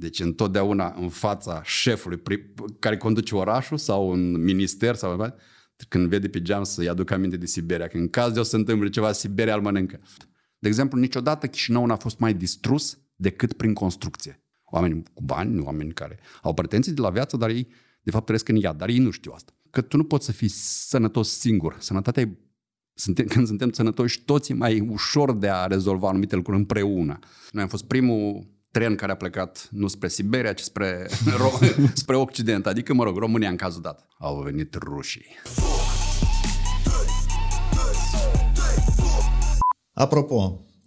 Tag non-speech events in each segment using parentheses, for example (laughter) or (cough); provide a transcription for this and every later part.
Deci întotdeauna în fața șefului care conduce orașul sau în minister sau când vede pe geam să-i aducă aminte de Siberia, că în caz de o să întâmple ceva, Siberia îl mănâncă. De exemplu, niciodată Chișinău n-a fost mai distrus decât prin construcție. Oameni cu bani, oameni care au pretenții de la viață, dar ei, de fapt, trăiesc în iad, dar ei nu știu asta. Că tu nu poți să fii sănătos singur. Sănătatea e suntem, (laughs) când suntem sănătoși, toți e mai ușor de a rezolva anumite lucruri împreună. Noi am fost primul tren care a plecat nu spre Siberia, ci spre, (laughs) spre Occident, adică, mă rog, România în cazul dat. Au venit rușii. Apropo,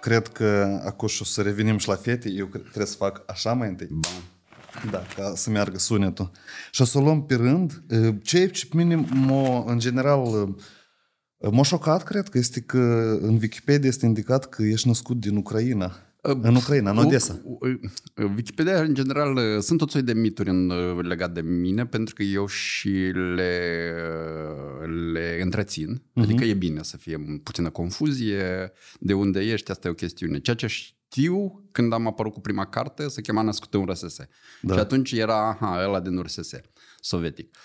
Cred că acum o să revenim și la fete. Eu trebuie să fac așa mai întâi. Bun. Da, ca să meargă sunetul. Și o să o luăm pe rând. Ce ce pe mine, m în general, m-a șocat, cred că este că în Wikipedia este indicat că ești născut din Ucraina. În Ucraina, în Odessa. Wikipedia, în general, sunt tot soi de mituri în, legat de mine, pentru că eu și le, le întrețin. Uh-huh. Adică e bine să fie puțină confuzie. De unde ești, asta e o chestiune. Ceea ce știu, când am apărut cu prima carte, se chema Născut în RSS. Da. Și atunci era, aha, ăla din RSS, sovietic.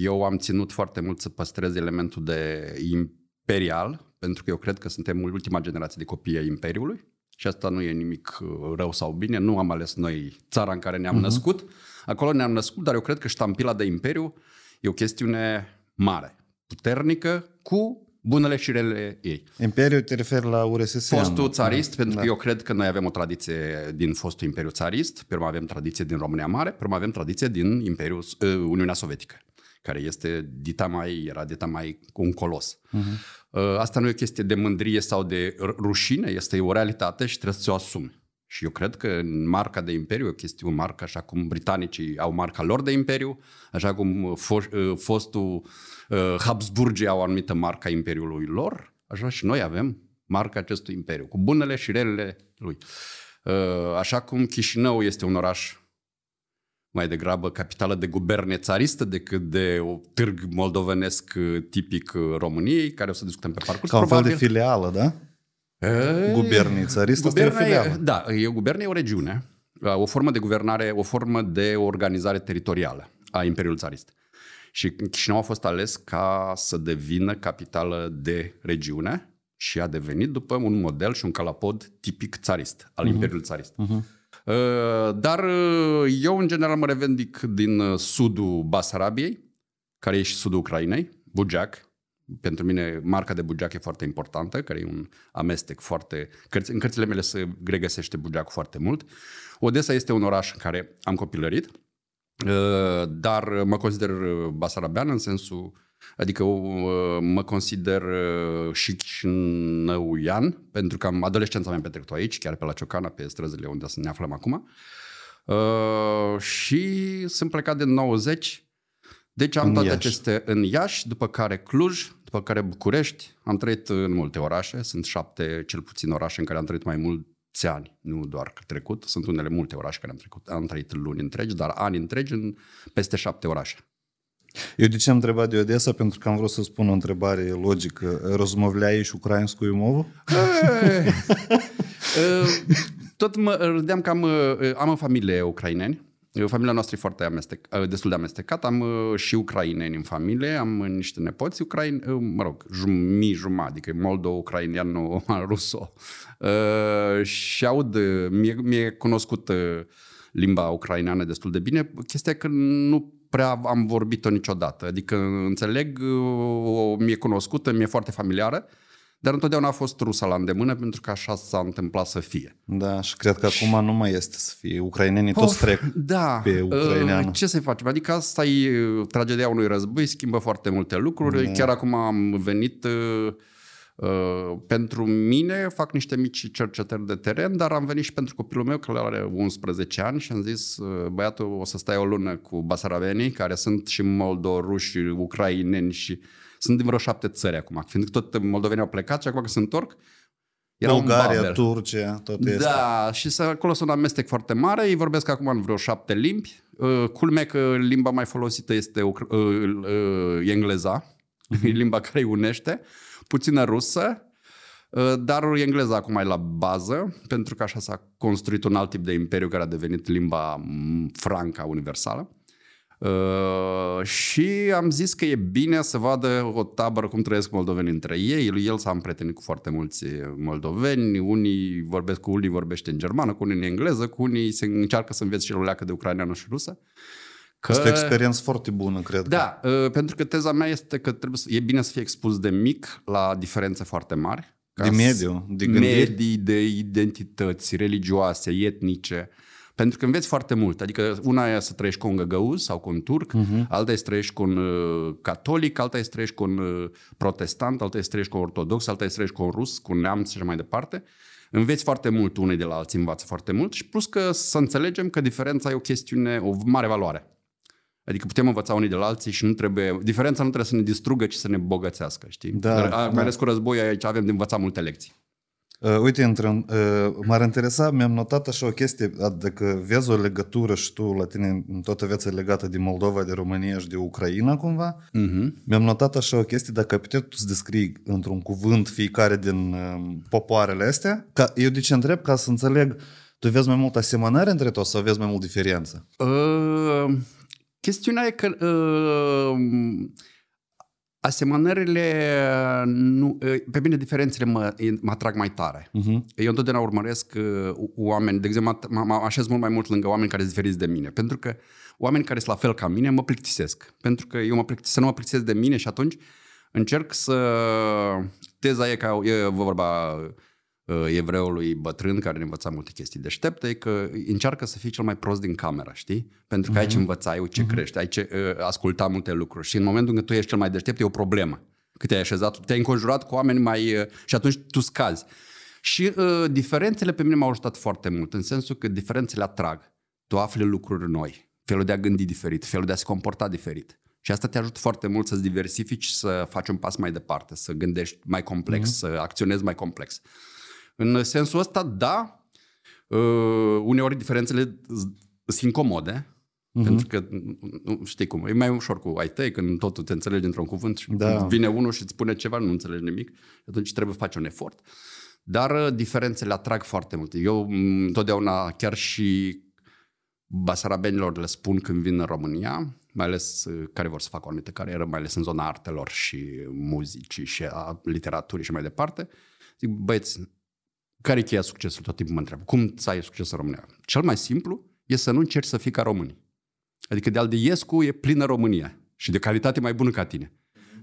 Eu am ținut foarte mult să păstrez elementul de imperial, pentru că eu cred că suntem ultima generație de copii ai Imperiului și asta nu e nimic uh, rău sau bine, nu am ales noi țara în care ne-am uh-huh. născut, acolo ne-am născut, dar eu cred că ștampila de Imperiu e o chestiune mare, puternică, cu bunele și relele ei. Imperiu te referi la URSS? Fostul țarist, da. pentru că eu cred că noi avem o tradiție din fostul Imperiu țarist, pe urmă avem tradiție din România Mare, pe urmă avem tradiție din Imperiul, uh, Uniunea Sovietică, care este dita mai, era dita mai un colos. Uh-huh. Uh, asta nu e o chestie de mândrie sau de rușine, este o realitate și trebuie să o asumi. Și eu cred că marca de imperiu e o chestiune marcă, așa cum britanicii au marca lor de imperiu, așa cum uh, fostul uh, Habsburgii au anumită marca imperiului lor, așa și noi avem marca acestui imperiu, cu bunele și relele lui. Așa cum Chișinău este un oraș mai degrabă capitală de guberne țaristă decât de o târg moldovenesc uh, tipic uh, României, care o să discutăm pe parcurs. Ca un fel de filială, da? Gubernii țaristă asta e o filială. Da, e o guberne, e o regiune, uh, o formă de guvernare, o formă de organizare teritorială a Imperiului Țarist. Și Chișinău a fost ales ca să devină capitală de regiune și a devenit după un model și un calapod tipic țarist, al uh-huh. Imperiului Țarist. Uh-huh. Uh, dar uh, eu, în general, mă revendic din uh, sudul Basarabiei, care e și sudul Ucrainei, Bugeac. Pentru mine, marca de Bugeac e foarte importantă, care e un amestec foarte... În cărțile mele se regăsește Bugeac foarte mult. Odessa este un oraș în care am copilărit, dar mă consider basarabean în sensul Adică uh, mă consider uh, și șnăuian, pentru că am adolescența mea petrecut aici, chiar pe la Ciocana, pe străzile unde ne aflăm acum. Uh, și sunt plecat de 90, deci am în toate Iași. aceste în Iași, după care Cluj, după care București. Am trăit în multe orașe, sunt șapte cel puțin orașe în care am trăit mai mulți ani, nu doar trecut. Sunt unele multe orașe care am, trecut, am trăit luni întregi, dar ani întregi în peste șapte orașe. Eu de ce am întrebat de Odessa? Pentru că am vrut să spun o întrebare logică. Rozmovleaiși ucrainscuiu movu? (laughs) Ă, tot mă râdeam că am, ă, am o familie ucraineni. Familia noastră e foarte amestec, ă, destul de amestecată. Am și ucraineni în familie, am niște nepoți ucraini, mă rog, mi jumătate, adică moldo ucrainian (laughs) ruso. Și aud, mi-e, mi-e cunoscută limba ucraineană destul de bine. Chestia că nu prea am vorbit-o niciodată. Adică înțeleg, o, mi-e cunoscută, mi-e foarte familiară, dar întotdeauna a fost rusa la îndemână pentru că așa s-a întâmplat să fie. Da, și cred că și... acum nu mai este să fie. Ucrainenii toți trec da, pe ucraineană. Uh, ce să facem? Adică asta e tragedia unui război, schimbă foarte multe lucruri. Da. Chiar acum am venit... Uh, Uh, pentru mine fac niște mici cercetări de teren, dar am venit și pentru copilul meu, care are 11 ani și am zis, uh, băiatul, o să stai o lună cu basarabenii, care sunt și moldoruși, ucraineni și sunt din vreo șapte țări acum. Fiindcă tot moldovenii au plecat și acum că se întorc, era Bulgaria, Turcia, tot este. Da, și să, acolo sunt un amestec foarte mare, ei vorbesc acum în vreo șapte limbi. Uh, culmea că limba mai folosită este uh, uh, engleza, uh-huh. (laughs) limba care îi unește puțină rusă, uh, dar engleza acum e la bază, pentru că așa s-a construit un alt tip de imperiu care a devenit limba mm, franca universală. Uh, și am zis că e bine să vadă o tabără cum trăiesc moldovenii între ei. El s-a împrietenit cu foarte mulți moldoveni, unii vorbesc cu unii vorbește în germană, cu unii în engleză, cu unii se încearcă să învețe și o leacă de ucraineană și rusă. Că... Este o experiență foarte bună, cred. Da, că. Uh, pentru că teza mea este că trebuie să, e bine să fie expus de mic la diferențe foarte mari. De mediu, de gândire. Medii, de identități religioase, etnice. Pentru că înveți foarte mult. Adică una e să trăiești cu un găgăuz sau cu un turc, uh-huh. alta e să trăiești cu un uh, catolic, alta e să trăiești cu un uh, protestant, alta e să trăiești cu un ortodox, alta e să trăiești cu un rus, cu un neamț și așa mai departe. Înveți foarte mult unei de la alții, învață foarte mult și plus că să înțelegem că diferența e o chestiune, o mare valoare. Adică putem învăța unii de la alții și nu trebuie, diferența nu trebuie să ne distrugă, ci să ne bogățească, știi? Da, Dar, da. mai ales cu război aici avem de învățat multe lecții. Uh, uite, într uh, m-ar interesa, mi-am notat așa o chestie, dacă vezi o legătură și tu la tine în toată viața legată de Moldova, de România și de Ucraina cumva, uh-huh. mi-am notat așa o chestie, dacă ai putea tu să descrii într-un cuvânt fiecare din uh, popoarele astea, ca, eu de ce întreb, ca să înțeleg, tu vezi mai mult asemănare între tot sau vezi mai mult diferență? Uh, Chestiunea e că uh, asemănările, nu, uh, pe mine diferențele mă, mă atrag mai tare. Uh-huh. Eu întotdeauna urmăresc uh, oameni, de exemplu, mă, mă așez mult mai mult lângă oameni care sunt diferiți de mine, pentru că oameni care sunt la fel ca mine mă plictisesc. Pentru că eu mă plictisesc, să nu mă plictisesc de mine și atunci încerc să... Teza e ca e vorba Uh, evreului bătrân care ne învăța multe chestii deștepte, e că încearcă să fii cel mai prost din camera, știi? Pentru că uh-huh. aici învățai ce uh-huh. crești, aici uh, asculta multe lucruri și în momentul în care tu ești cel mai deștept e o problemă. Cât te-ai așezat, te-ai înconjurat cu oameni mai... Uh, și atunci tu scazi. Și uh, diferențele pe mine m-au ajutat foarte mult, în sensul că diferențele atrag. Tu afli lucruri noi, felul de a gândi diferit, felul de a se comporta diferit. Și asta te ajută foarte mult să-ți diversifici, să faci un pas mai departe, să gândești mai complex, uh-huh. să acționezi mai complex. În sensul ăsta, da, uh, uneori diferențele sunt incomode, Uh-huh. Pentru că, știi cum, e mai ușor cu ai tăi când totul te înțelegi într-un cuvânt și da. vine unul și îți spune ceva, nu înțelegi nimic, atunci trebuie să faci un efort. Dar uh, diferențele atrag foarte mult. Eu întotdeauna, chiar și basarabenilor le spun când vin în România, mai ales uh, care vor să facă o anumită carieră, mai ales în zona artelor și muzicii și a literaturii și mai departe, zic, băieți, care e cheia succesului? Tot timpul mă întreabă. Cum să ai succes în România? Cel mai simplu e să nu încerci să fii ca românii. Adică de al de Iescu e plină România și de calitate mai bună ca tine.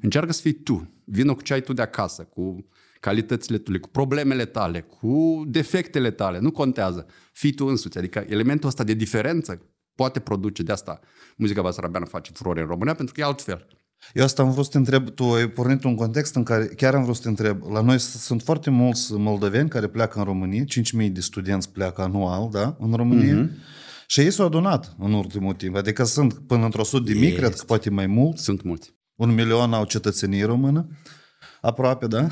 Încearcă să fii tu. Vină cu ce ai tu de acasă, cu calitățile tale, cu problemele tale, cu defectele tale. Nu contează. Fii tu însuți. Adică elementul ăsta de diferență poate produce de asta. Muzica basarabeană face furore în România pentru că e altfel. Eu asta am vrut să te întreb, tu ai pornit un context în care chiar am vrut să te întreb. La noi sunt foarte mulți moldoveni care pleacă în România, 5.000 de studenți pleacă anual, da, în România. Mm-hmm. Și ei s-au adunat în ultimul timp. Adică sunt până într-o sută de mii, cred că poate mai mult. Sunt mulți. Un milion au cetățenie română. Aproape, da?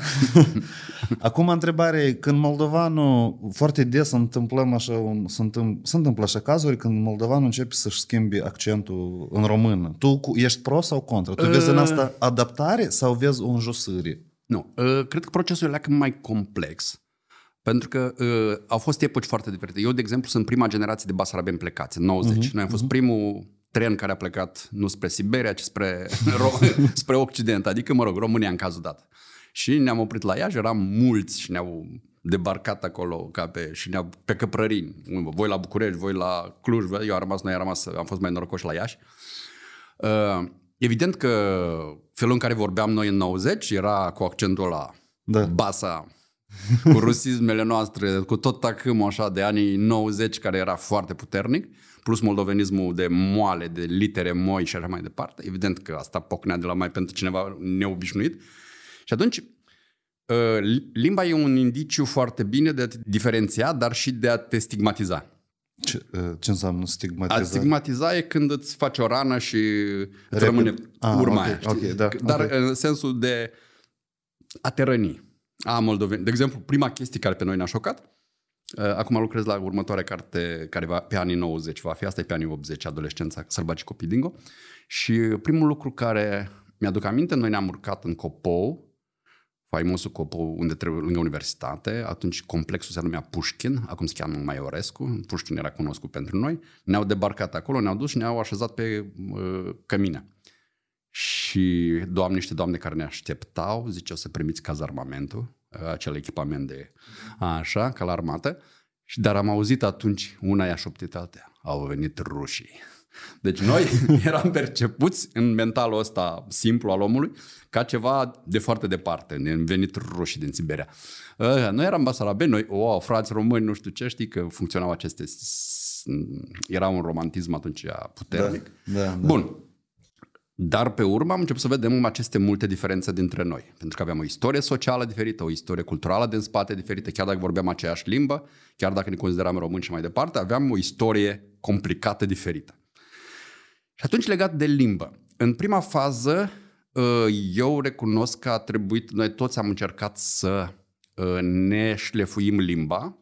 (laughs) Acum întrebarea e, când moldovanul, foarte des întâmplăm așa, un, se, întâmplă, se întâmplă așa cazuri când moldovanul începe să-și schimbi accentul în română. Tu ești pro sau contra? Tu vezi în uh. asta adaptare sau vezi o înjosire? Nu, uh, cred că procesul e mai complex. Pentru că uh, au fost epoci foarte diferite. Eu, de exemplu, sunt prima generație de basarabeni plecați, în 90. Uh-huh, Noi am fost uh-huh. primul tren care a plecat nu spre Siberia, ci spre, (laughs) spre Occident, adică, mă rog, România în cazul dat. Și ne-am oprit la Iași, eram mulți și ne-au debarcat acolo ca pe, și ne pe căprărini. Voi la București, voi la Cluj, eu am rămas, noi am rămas, am fost mai norocoși la Iași. Uh, evident că felul în care vorbeam noi în 90 era cu accentul la da. basa, cu (laughs) rusismele noastre, cu tot tacâmul așa de anii 90 care era foarte puternic, plus moldovenismul de moale, de litere moi și așa mai departe. Evident că asta pocnea de la mai pentru cineva neobișnuit. Și atunci Uh, limba e un indiciu foarte bine de a te diferenția, dar și de a te stigmatiza. Ce, uh, ce înseamnă stigmatiza? A stigmatiza e când îți faci o rană și îți rămâne ah, urma okay, aia. Okay, da, dar okay. în sensul de a te răni. A moldoveni. De exemplu, prima chestie care pe noi ne-a șocat, uh, acum lucrez la următoarea carte care va pe anii 90, va fi asta e pe anii 80, adolescența, sălbaci copii dingo. Și primul lucru care mi-aduc aminte, noi ne-am urcat în copou, faimosul copou unde trebuie, lângă universitate, atunci complexul se numea Pușkin, acum se cheamă Maiorescu, Pușkin era cunoscut pentru noi, ne-au debarcat acolo, ne-au dus și ne-au așezat pe uh, cămine. Și doamne, niște doamne care ne așteptau, ziceau să primiți cazarmamentul, uh, acel echipament de așa, ca la armată, și dar am auzit atunci una i-a șoptit altea. Au venit rușii. Deci noi (laughs) eram percepuți în mentalul ăsta simplu al omului ca ceva de foarte departe. Ne-am venit rușii din Siberia. Noi eram basarabeni, noi, o, frați români, nu știu ce, știi că funcționau aceste... Era un romantism atunci puternic. Da, da, da. Bun. Dar pe urmă am început să vedem aceste multe diferențe dintre noi. Pentru că aveam o istorie socială diferită, o istorie culturală din spate diferită, chiar dacă vorbeam aceeași limbă, chiar dacă ne consideram români și mai departe, aveam o istorie complicată diferită. Și atunci legat de limbă. În prima fază, ă, eu recunosc că a trebuit, noi toți am încercat să ă, ne șlefuim limba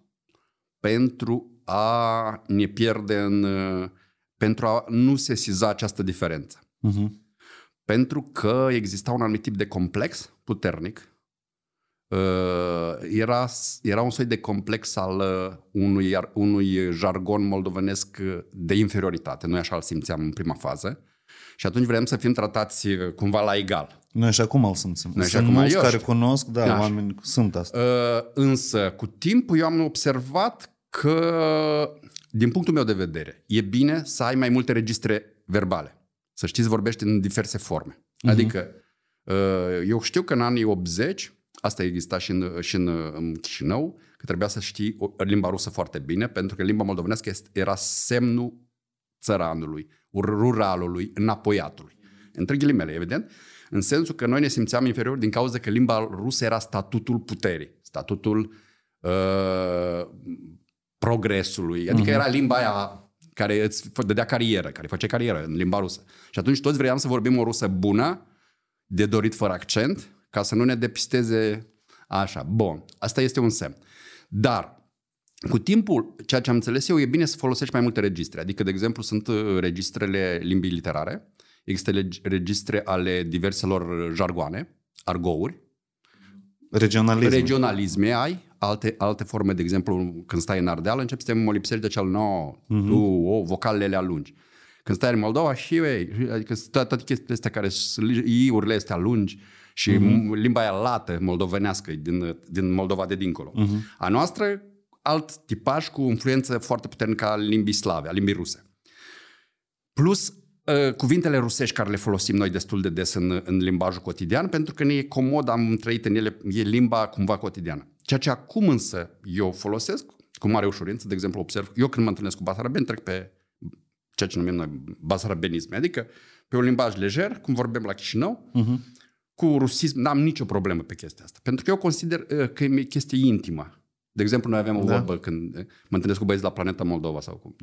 pentru a ne pierde în, ă, pentru a nu sesiza această diferență. Uh-huh. Pentru că exista un anumit tip de complex puternic era, era un soi de complex al unui, unui jargon moldovenesc de inferioritate. Noi așa îl simțeam în prima fază. Și atunci vrem să fim tratați cumva la egal. Noi și acum îl simțim. Noi și acum mulți care cunosc, da, Așa. oameni sunt asta. Uh, însă, cu timpul eu am observat că, din punctul meu de vedere, e bine să ai mai multe registre verbale. Să știți, vorbești în diverse forme. Uh-huh. Adică, uh, eu știu că în anii 80 Asta exista și în, și în, în Chișinău, că trebuia să știi limba rusă foarte bine, pentru că limba moldovenească era semnul țăranului, ruralului, înapoiatului. Între ghilimele, evident, în sensul că noi ne simțeam inferiori din cauza că limba rusă era statutul puterii, statutul uh, progresului, adică uh-huh. era limba aia care îți dădea carieră, care face carieră în limba rusă. Și atunci toți vreau să vorbim o rusă bună, de dorit fără accent, ca să nu ne depisteze așa. Bun, asta este un semn. Dar cu timpul, ceea ce am înțeles eu, e bine să folosești mai multe registre. Adică, de exemplu, sunt uh, registrele limbii literare, există registre ale diverselor jargoane, argouri. Regionalism. Regionalisme ai, alte, alte forme, de exemplu, când stai în Ardeal, începi să te molipsești de cel nou, uh-huh. tu, o, vocalele lungi. Când stai în Moldova, și ei, adică toate chestiile astea care sunt i-urile astea lungi, și uh-huh. limba aia lată moldovenească din, din Moldova de dincolo. Uh-huh. A noastră, alt tipaj cu influență foarte puternică a limbii slave, a limbii ruse. Plus uh, cuvintele rusești care le folosim noi destul de des în, în limbajul cotidian, pentru că ne e comod, am trăit în ele, e limba cumva cotidiană. Ceea ce acum însă eu folosesc cu mare ușurință, de exemplu observ, eu când mă întâlnesc cu basarabeni trec pe ceea ce numim noi basarabenism, adică pe un limbaj lejer, cum vorbim la Chișinău, uh-huh cu rusism, n-am nicio problemă pe chestia asta. Pentru că eu consider uh, că e chestie intimă. De exemplu, noi avem o da. vorbă când uh, mă întâlnesc cu băieți la Planeta Moldova sau cu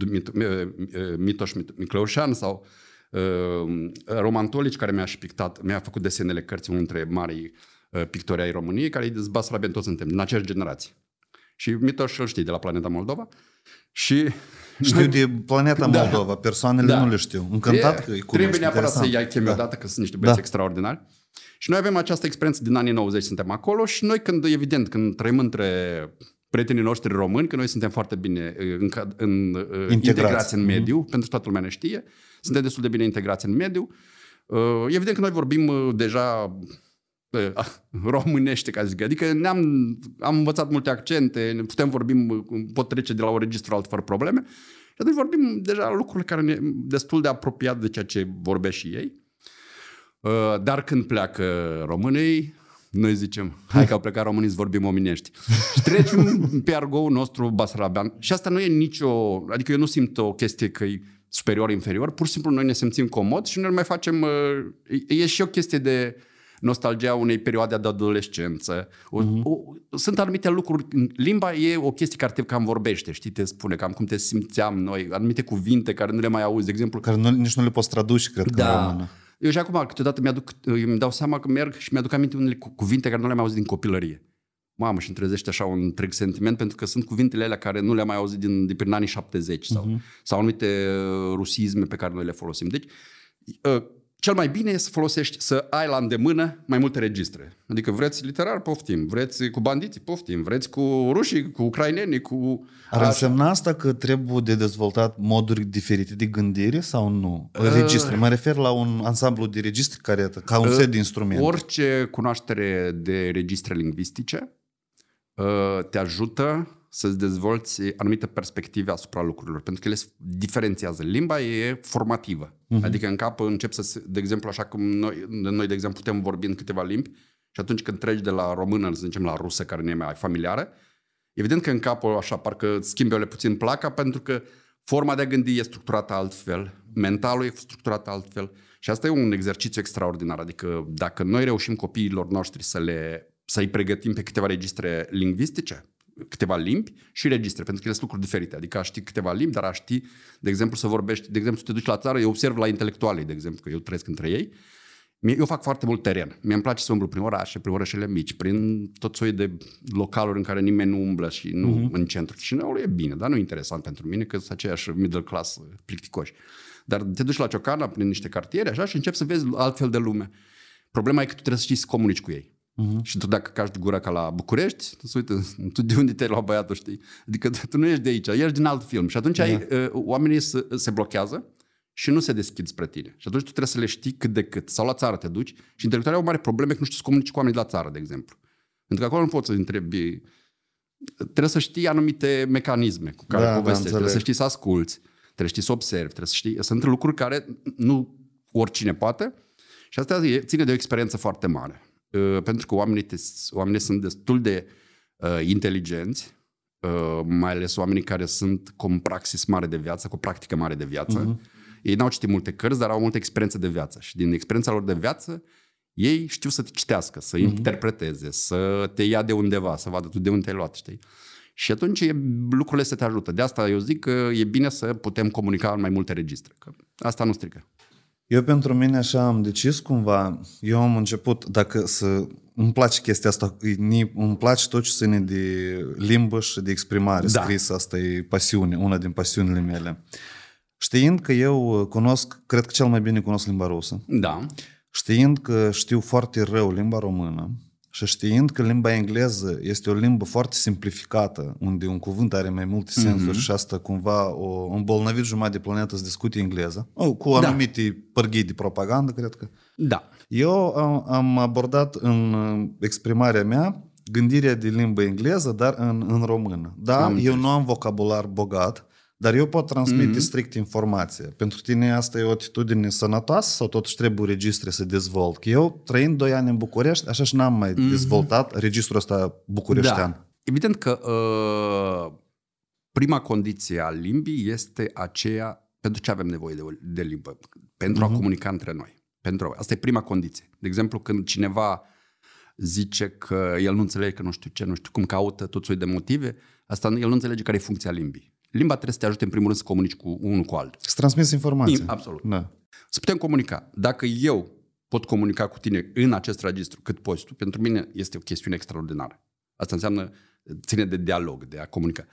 Mitoș Micleușan sau uh, Roman Tolici, care mi-a și pictat, mi-a făcut desenele cărții, unul dintre marii uh, pictori ai României, care îi Basarabien, toți suntem, din aceeași generație. Și Mitoș îl știi de la Planeta Moldova. Și știu de planeta (laughs) da. Moldova, persoanele da. nu le știu. Încântat e, că îi Trebuie neapărat să i-ai chemi da. odată, că sunt niște băieți da. extraordinari. Și noi avem această experiență din anii 90, suntem acolo și noi când, evident, când trăim între prietenii noștri români, că noi suntem foarte bine în, în, integrați. integrați în mediu, mm-hmm. pentru toată lumea ne știe, suntem destul de bine integrați în mediu. Evident că noi vorbim deja românește, ca zic. Adică ne-am, am învățat multe accente, putem vorbi, pot trece de la un registru alt fără probleme. Și atunci vorbim deja lucrurile care ne destul de apropiat de ceea ce vorbesc și ei. Dar când pleacă românii, noi zicem, hai că au plecat românii să vorbim omenești. Și trecem (laughs) pe argou nostru basarabean. Și asta nu e nicio... Adică eu nu simt o chestie că e superior, inferior. Pur și simplu noi ne simțim comod și noi mai facem... Uh, e și o chestie de nostalgia unei perioade de adolescență. O, uh-huh. o, sunt anumite lucruri. Limba e o chestie care te cam vorbește, știi, te spune cam cum te simțeam noi, anumite cuvinte care nu le mai auzi, de exemplu. Care nu, nici nu le poți traduce, cred da. că în română. Eu și acum câteodată mi-aduc, îmi dau seama că merg și mi-aduc aminte unele cuvinte care nu le-am auzit din copilărie. Mamă, și îmi trezește așa un întreg sentiment pentru că sunt cuvintele alea care nu le-am mai auzit din, din prin anii 70 sau, uh-huh. sau anumite uh, rusisme pe care noi le folosim. Deci, uh, cel mai bine e să folosești, să ai la îndemână mai multe registre. Adică vreți literar, poftim, vreți cu bandiții, poftim, vreți cu rușii, cu ucrainenii, cu... Ar așa. însemna asta că trebuie de dezvoltat moduri diferite de gândire sau nu? Registre. Uh, mă refer la un ansamblu de registre care, ca un uh, set de instrumente. Orice cunoaștere de registre lingvistice uh, te ajută să-ți dezvolți anumite perspective asupra lucrurilor, pentru că ele diferențiază. Limba e formativă. Uh-huh. Adică în cap încep să, de exemplu, așa cum noi, noi, de exemplu, putem vorbi în câteva limbi și atunci când treci de la română, să zicem, la rusă, care nu e mai familiară, evident că în capul așa parcă schimbe le puțin placa, pentru că forma de a gândi e structurată altfel, mentalul e structurat altfel și asta e un exercițiu extraordinar. Adică dacă noi reușim copiilor noștri să le să-i pregătim pe câteva registre lingvistice, câteva limbi și registre, pentru că ele sunt lucruri diferite. Adică a ști câteva limbi, dar a ști, de exemplu, să vorbești, de exemplu, să te duci la țară, eu observ la intelectualii, de exemplu, că eu trăiesc între ei, eu fac foarte mult teren. mi îmi place să umblu prin orașe, prin orașele mici, prin tot soiul de localuri în care nimeni nu umblă și nu uh-huh. în centru. Și nu e bine, dar nu e interesant pentru mine, că sunt aceiași middle class plicticoși. Dar te duci la Ciocana prin niște cartiere așa și începi să vezi altfel de lume. Problema e că tu trebuie să știi să comunici cu ei. Uh-huh. Și tu dacă cași gura ca la București, tu uite, (laughs) tu de unde te-ai luat băiatul, știi? Adică tu nu ești de aici, ești din alt film. Și atunci uh-huh. ai, uh, oamenii se, se blochează și nu se deschid spre tine. Și atunci tu trebuie să le știi cât de cât. Sau la țară te duci și intelectualii au mare probleme că nu știi să comunici cu oamenii de la țară, de exemplu. Pentru că acolo nu poți să întrebi... Trebuie să știi anumite mecanisme cu care da, povestești. Da, trebuie să știi să asculți, trebuie să știi să observi, trebuie să știi... Sunt lucruri care nu oricine poate și asta ține de o experiență foarte mare. Uh, pentru că oamenii, te, oamenii sunt destul de uh, inteligenți, uh, mai ales oamenii care sunt cu un praxis mare de viață, cu o practică mare de viață. Uh-huh. Ei n-au citit multe cărți, dar au multă experiență de viață. Și din experiența lor de viață, ei știu să te citească, să uh-huh. interpreteze, să te ia de undeva, să vadă tu de unde te-ai luat, știi? Și atunci e, lucrurile se te ajută. De asta eu zic că e bine să putem comunica în mai multe registre. Că asta nu strică. Eu pentru mine așa am decis cumva, eu am început, dacă să... Îmi place chestia asta, îmi place tot ce ține de limbă și de exprimare da. scrisă, asta e pasiune, una din pasiunile mele. Știind că eu cunosc, cred că cel mai bine cunosc limba rusă. Da. Știind că știu foarte rău limba română, și știind că limba engleză este o limbă foarte simplificată, unde un cuvânt are mai multe sensuri mm-hmm. și asta cumva o îmbolnăvit jumătate de planetă să discute engleză, oh, cu da. anumite da. părghii de propagandă, cred că. Da. Eu am, am abordat în exprimarea mea gândirea de limbă engleză, dar în, în română. Da, am eu nu am vocabular bogat, dar eu pot transmite mm-hmm. strict informație. Pentru tine asta e o atitudine sănătoasă sau totuși trebuie registre să dezvolt? Că eu, trăind doi ani în București, așa și n-am mai mm-hmm. dezvoltat registrul ăsta bucureștean. Da. Evident că uh, prima condiție a limbii este aceea pentru ce avem nevoie de, de limbă. Pentru mm-hmm. a mhm. comunica între noi. Pentru, asta e prima condiție. De exemplu, când cineva zice că el nu înțelege că nu știu ce, nu știu cum caută tot soiul de motive, asta el nu înțelege care e funcția limbii limba trebuie să te ajute în primul rând să comunici cu unul cu altul. Să transmiți informații. Absolut. Da. Să putem comunica. Dacă eu pot comunica cu tine în acest registru cât poți tu, pentru mine este o chestiune extraordinară. Asta înseamnă, ține de dialog, de a comunica.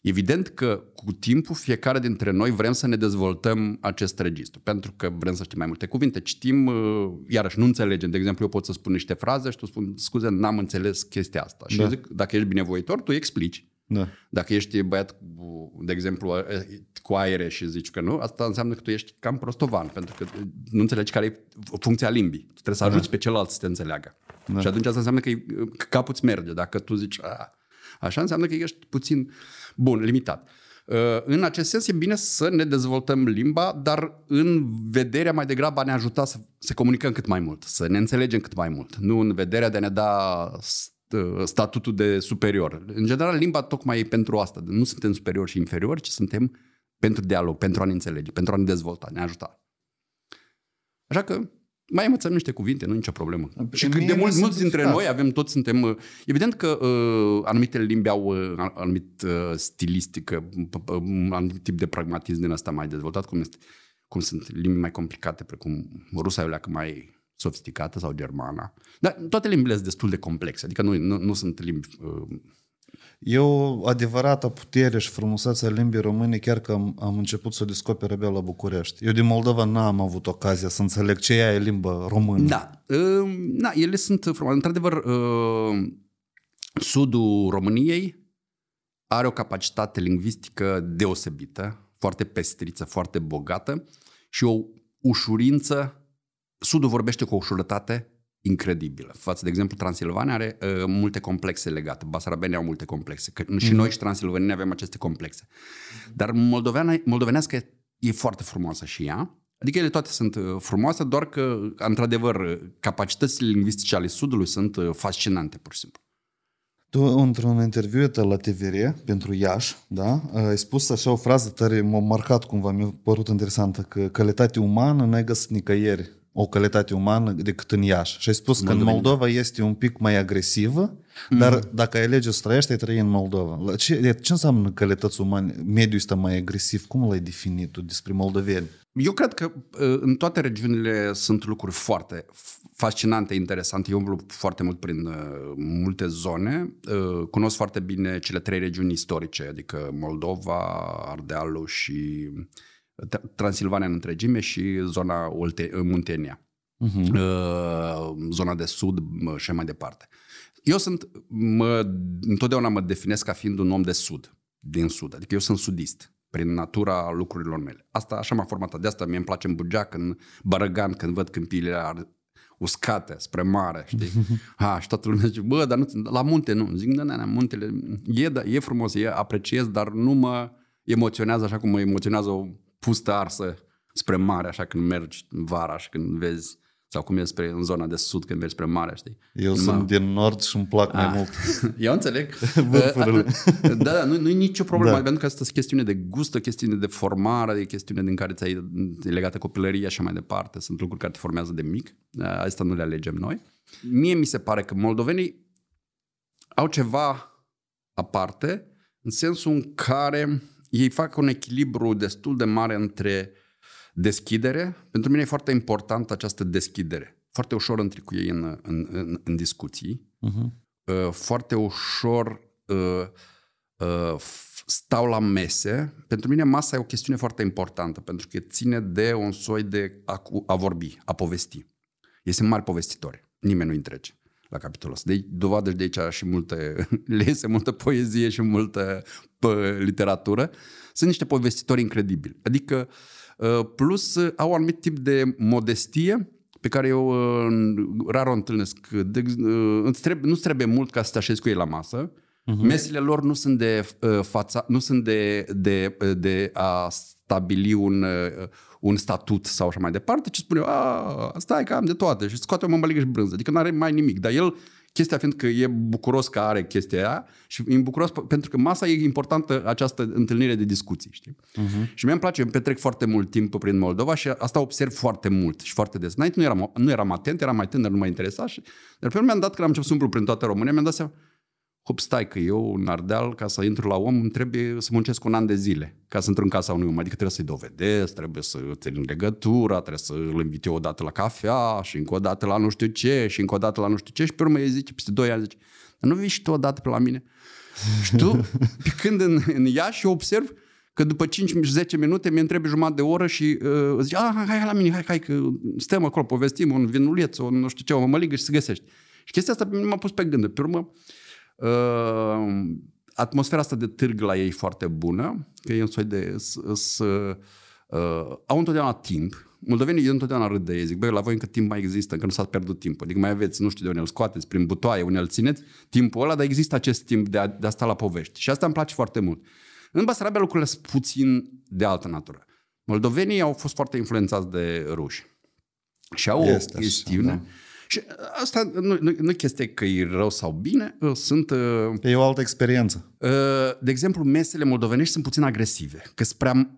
Evident că cu timpul fiecare dintre noi vrem să ne dezvoltăm acest registru, pentru că vrem să știm mai multe cuvinte. Citim, uh, iarăși nu înțelegem. De exemplu, eu pot să spun niște fraze și tu spun, scuze, n-am înțeles chestia asta. Și da. eu zic, dacă ești binevoitor, tu explici. Da. Dacă ești băiat, cu, de exemplu, cu aere și zici că nu, asta înseamnă că tu ești cam prostovan, pentru că nu înțelegi care e funcția limbii. Tu trebuie să ajuți da. pe celălalt să te înțeleagă. Da. Și atunci asta înseamnă că, că capul îți merge. Dacă tu zici, a, așa înseamnă că ești puțin bun, limitat. În acest sens e bine să ne dezvoltăm limba, dar în vederea mai degrabă a ne ajuta să, să comunicăm cât mai mult, să ne înțelegem cât mai mult, nu în vederea de a ne da statutul de superior. În general, limba tocmai e pentru asta. Nu suntem superiori și inferiori, ci suntem pentru dialog, pentru a ne înțelege, pentru a ne dezvolta, ne ajuta. Așa că mai învățăm niște cuvinte, nu nicio problemă. Pe și cât de mulți, mulți dintre noi avem, toți suntem... Uh, evident că uh, anumite limbi au uh, anumit uh, stilistică, un anumit tip de pragmatism din asta mai dezvoltat, cum, este, cum sunt limbi mai complicate, precum rusa e o leacă mai sofisticată sau germana. Dar toate limbile sunt destul de complexe, adică nu, nu, nu sunt limbi uh, E o adevărată putere și frumusețe a limbii române, chiar că am, am început să o descoper abia la București. Eu din Moldova n-am avut ocazia să înțeleg ce e limba română. Da, uh, da ele sunt frumoase. Într-adevăr, uh, sudul României are o capacitate lingvistică deosebită, foarte pestriță, foarte bogată și o ușurință. Sudul vorbește cu o ușurătate incredibilă. Față, de exemplu, Transilvania are uh, multe complexe legate. Basarabenii au multe complexe. Că mm-hmm. Și mhm. noi și Transilvania avem aceste complexe. Dar moldoveana, moldovenească e foarte frumoasă și ea. Adică ele toate sunt uh, frumoase, doar că, într-adevăr, capacitățile lingvistice ale Sudului sunt uh, fascinante, pur și simplu. Tu, într-un interviu la TVR pentru Iași, da, ai spus așa o frază tare, m-a marcat cumva, mi-a părut interesantă, că calitatea umană n-ai găsit nicăieri o calitate umană decât în Iași. Și ai spus că în Moldova este un pic mai agresivă, mm. dar dacă ai alege să trăiești, ai trăi în Moldova. Ce, ce înseamnă calități umane? Mediul este mai agresiv. Cum l-ai definit tu despre moldoveni? Eu cred că uh, în toate regiunile sunt lucruri foarte fascinante, interesante. Eu umblu foarte mult prin uh, multe zone. Uh, cunosc foarte bine cele trei regiuni istorice, adică Moldova, Ardealul și Transilvania în întregime și zona Olte, Muntenia. Uh-huh. Zona de sud și mai departe. Eu sunt, mă, întotdeauna mă definesc ca fiind un om de sud, din sud. Adică eu sunt sudist prin natura lucrurilor mele. Asta așa m-a format. De asta mie îmi place în Bugeac, în Bărăgan, când văd câmpiile uscate spre mare, știi? (laughs) Ha, și toată lumea zice, bă, dar nu, la munte nu. Zic, da, da, da, muntele e, da, e frumos, e, apreciez, dar nu mă emoționează așa cum mă emoționează o pustă arsă spre mare, așa când mergi în vara și când vezi sau cum e spre, în zona de sud când mergi spre mare, știi? Eu Numai... sunt din nord și îmi plac mai ah. mult. (laughs) Eu înțeleg. (laughs) (laughs) da, da, nu, nu e nicio problemă, da. pentru că asta e chestiune de gust, o chestiune de formare, e chestiune din care ți-ai legată copilăria și mai departe. Sunt lucruri care te formează de mic. Asta nu le alegem noi. Mie mi se pare că moldovenii au ceva aparte, în sensul în care ei fac un echilibru destul de mare între deschidere. Pentru mine e foarte important această deschidere. Foarte ușor intri cu ei în, în, în, în discuții. Uh-huh. Foarte ușor uh, uh, stau la mese. Pentru mine masa e o chestiune foarte importantă, pentru că ține de un soi de a, a vorbi, a povesti. Este mari povestitori. Nimeni nu întrece la capitolul ăsta. De dovadă de aici și multe (laughs) lese, multă poezie și multă pă, literatură. Sunt niște povestitori incredibili. Adică, uh, plus, uh, au un anumit tip de modestie pe care eu uh, rar o întâlnesc. De, îți trebuie, nu trebuie mult ca să te așezi cu ei la masă. Uh-huh. Mesele lor nu sunt de fața, nu sunt de, de, de a stabili un, un statut sau așa mai departe, ci spune, a, stai că am de toate și scoate o mămăligă și brânză. Adică nu are mai nimic. Dar el, chestia fiind că e bucuros că are chestia aia și e bucuros pentru că masa e importantă această întâlnire de discuții, știi? Uh-huh. Și mi-am place, eu petrec foarte mult timp prin Moldova și asta observ foarte mult și foarte des. Înainte nu eram, nu eram atent, eram mai tânăr, nu mă interesa și... Dar pe mi-am dat, când am început să umplu prin toată România, mi-am dat seama, hop, stai că eu în Ardeal, ca să intru la om, îmi trebuie să muncesc un an de zile ca să intru în casa unui om. Adică trebuie să-i dovedesc, trebuie să țin legătura, trebuie să îl invit eu o dată la cafea și încă o dată la nu știu ce și încă o dată la nu știu ce și pe urmă îi zice, peste doi ani zice, dar nu vii și tu o dată pe la mine? și tu, (laughs) pe când în, în Iași, eu observ că după 5-10 minute mi întrebi jumătate de oră și uh, zice, ah, hai, hai la mine, hai, hai, că stăm acolo, povestim un vinuleț, o nu știu ce, o măligă și se găsește. Și chestia asta m-a pus pe gând. Pe urmă, uh, atmosfera asta de târg la ei e foarte bună, că e un soi de... S, uh, au întotdeauna timp. Moldovenii eu întotdeauna râd de ei. Zic, băi, la voi încă timp mai există, încă nu s-a pierdut timpul. Adică mai aveți, nu știu de unde îl scoateți, prin butoaie, unde îl țineți, timpul ăla, dar există acest timp de a, de a sta la povești. Și asta îmi place foarte mult. În Basarabia lucrurile sunt puțin de altă natură. Moldovenii au fost foarte influențați de ruși. Și au este o chestiune... Așa, da. Și asta nu, nu, nu chestie că e rău sau bine, uh, sunt... Uh, e o altă experiență. Uh, de exemplu, mesele moldovenești sunt puțin agresive, că sunt prea,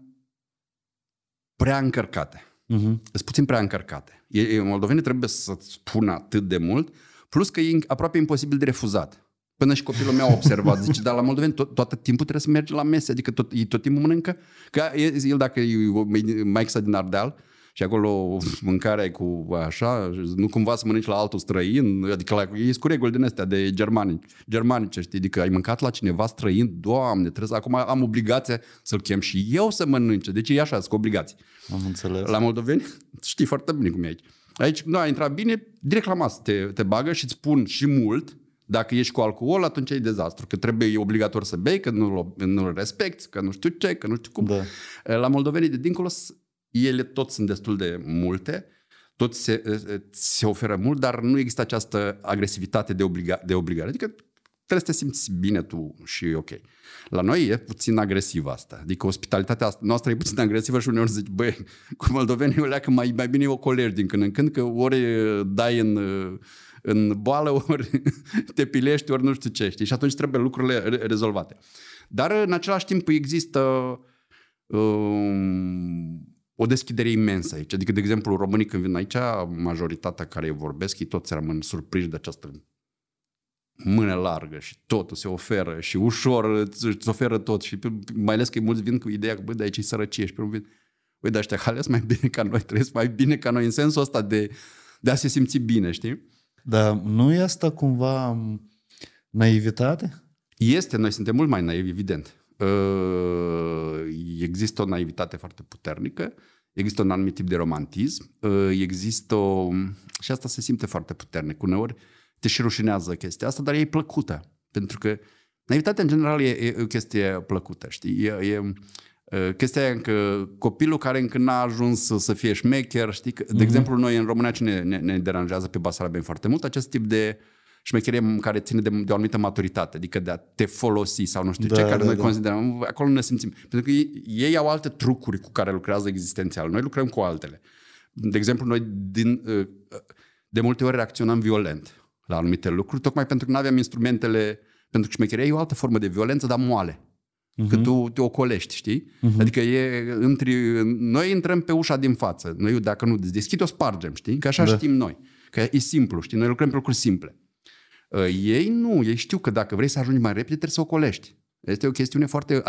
prea încărcate. Uh-huh. Sunt puțin prea încărcate. E, moldovenii trebuie să spună atât de mult, plus că e aproape imposibil de refuzat. Până și copilul meu a observat, (laughs) zice, dar la moldoveni tot, tot timpul trebuie să mergi la mese, adică tot, tot timpul mănâncă. Că el dacă e mai din Ardeal, și acolo mâncarea e cu așa, nu cumva să mănânci la altul străin, adică la, e cu reguli din astea de germani, germanice, știi, adică ai mâncat la cineva străin, doamne, trebuie să, acum am obligația să-l chem și eu să mănânce, deci e așa, cu obligații. Am înțeles. La moldoveni, știi foarte bine cum e aici. Aici, nu, ai intrat bine, direct la masă te, te bagă și îți spun și mult, dacă ești cu alcool, atunci e dezastru, că trebuie e obligator să bei, că nu-l, nu respecti, că nu știu ce, că nu știu cum. Da. La moldovenii de dincolo ele tot sunt destul de multe, tot se, se oferă mult, dar nu există această agresivitate de, obliga, de obligare. Adică trebuie să te simți bine tu și ok. La noi e puțin agresiv asta. Adică ospitalitatea noastră e puțin agresivă și uneori zici, băi, (laughs) cu moldovenii o leacă mai, mai bine o colegi din când în când, că ori dai în, în boală, (laughs) ori te pilești, ori nu știu ce, știi? Și atunci trebuie lucrurile rezolvate. Dar în același timp există um, o deschidere imensă aici. Adică, de exemplu, românii când vin aici, majoritatea care vorbesc, ei toți rămân surprinși de această mână largă și totul se oferă și ușor îți oferă tot și mai ales că mulți vin cu ideea că, băi, de aici e sărăcie și pe vin, băi, dar ăștia (laughs) ales mai bine ca noi, trăiesc mai bine ca noi în sensul ăsta de, de a se simți bine, știi? Dar nu e asta cumva naivitate? Este, noi suntem mult mai naivi, evident. Uh, există o naivitate foarte puternică, există un anumit tip de romantism, uh, există o... și asta se simte foarte puternic. Uneori te și rușinează chestia asta, dar e plăcută. Pentru că naivitatea în general e, e o chestie plăcută, știi? E, e uh, chestia aia că copilul care încă n-a ajuns să, să fie șmecher, știi? De mm-hmm. exemplu, noi în România ce ne, ne, ne deranjează pe Basarabia foarte mult, acest tip de uh, șmecherie care ține de, de o anumită maturitate, adică de a te folosi sau nu știu da, ce, care da, noi da. considerăm, acolo ne simțim. Pentru că ei, ei au alte trucuri cu care lucrează existențial, noi lucrăm cu altele. De exemplu, noi din, uh, de multe ori reacționăm violent la anumite lucruri, tocmai pentru că nu aveam instrumentele, pentru că șmecheria e o altă formă de violență, dar moale. Uh-huh. Că tu te ocolești, știi? Uh-huh. Adică e între... Noi intrăm pe ușa din față. Noi, dacă nu deschid, o spargem, știi? Că așa da. știm noi. Că e simplu, știi? Noi lucrăm pe lucruri simple. Uh, ei nu, ei știu că dacă vrei să ajungi mai repede, trebuie să ocolești. Este o chestiune foarte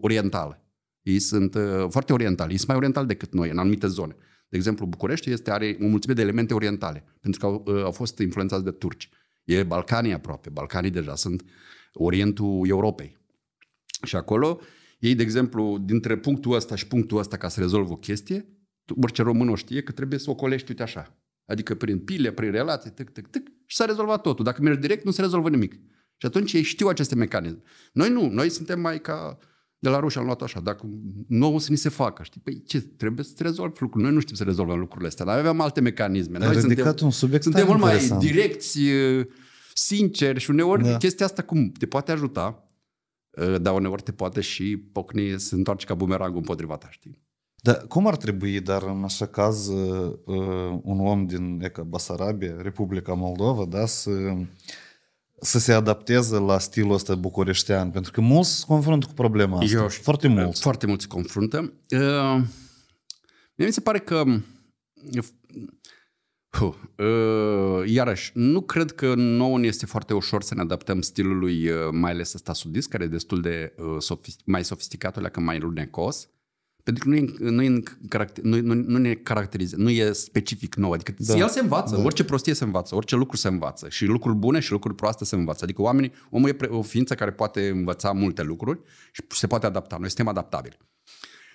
orientală. Ei sunt uh, foarte orientali, ei sunt mai orientali decât noi în anumite zone. De exemplu, București este, are o mulțime de elemente orientale, pentru că au, uh, au fost influențați de turci. E Balcanii aproape, Balcanii deja sunt Orientul Europei. Și acolo, ei, de exemplu, dintre punctul ăsta și punctul ăsta, ca să rezolvă o chestie, orice român o știe că trebuie să ocolești, uite așa. Adică prin pile, prin relații, tic, tic, tic, și s-a rezolvat totul. Dacă mergi direct, nu se rezolvă nimic. Și atunci ei știu aceste mecanisme. Noi nu, noi suntem mai ca de la ruși am luat așa, dacă nu o să ni se facă, știi? Păi ce, trebuie să rezolvi lucruri. Noi nu știm să rezolvăm lucrurile astea, dar avem alte mecanisme. Ai noi suntem, un subiect suntem mult mai direcți, sinceri și uneori da. chestia asta cum te poate ajuta, dar uneori te poate și pocni să întoarce ca bumerangul împotriva ta, știi? Dar cum ar trebui, dar în așa caz, uh, uh, un om din Eca Basarabia, Republica Moldova, da, să, să se adapteze la stilul ăsta bucureștean? Pentru că mulți se confruntă cu problema asta. Eu, foarte mulți. Foarte mulți se confruntă. Uh, mi se pare că Uh, uh, iarăși, nu cred că nouă ne este foarte ușor să ne adaptăm stilului, uh, mai ales ăsta sudist, care e destul de uh, sofist- mai sofisticat, că mai lunecos. Pentru că nu, e, nu, e caracter, nu, nu, nu ne caracterizează, nu e specific nou. Adică da. el se învață, da. orice prostie se învață, orice lucru se învață. Și lucruri bune și lucruri proaste se învață. Adică oamenii, omul e o ființă care poate învăța multe lucruri și se poate adapta. Noi suntem adaptabili.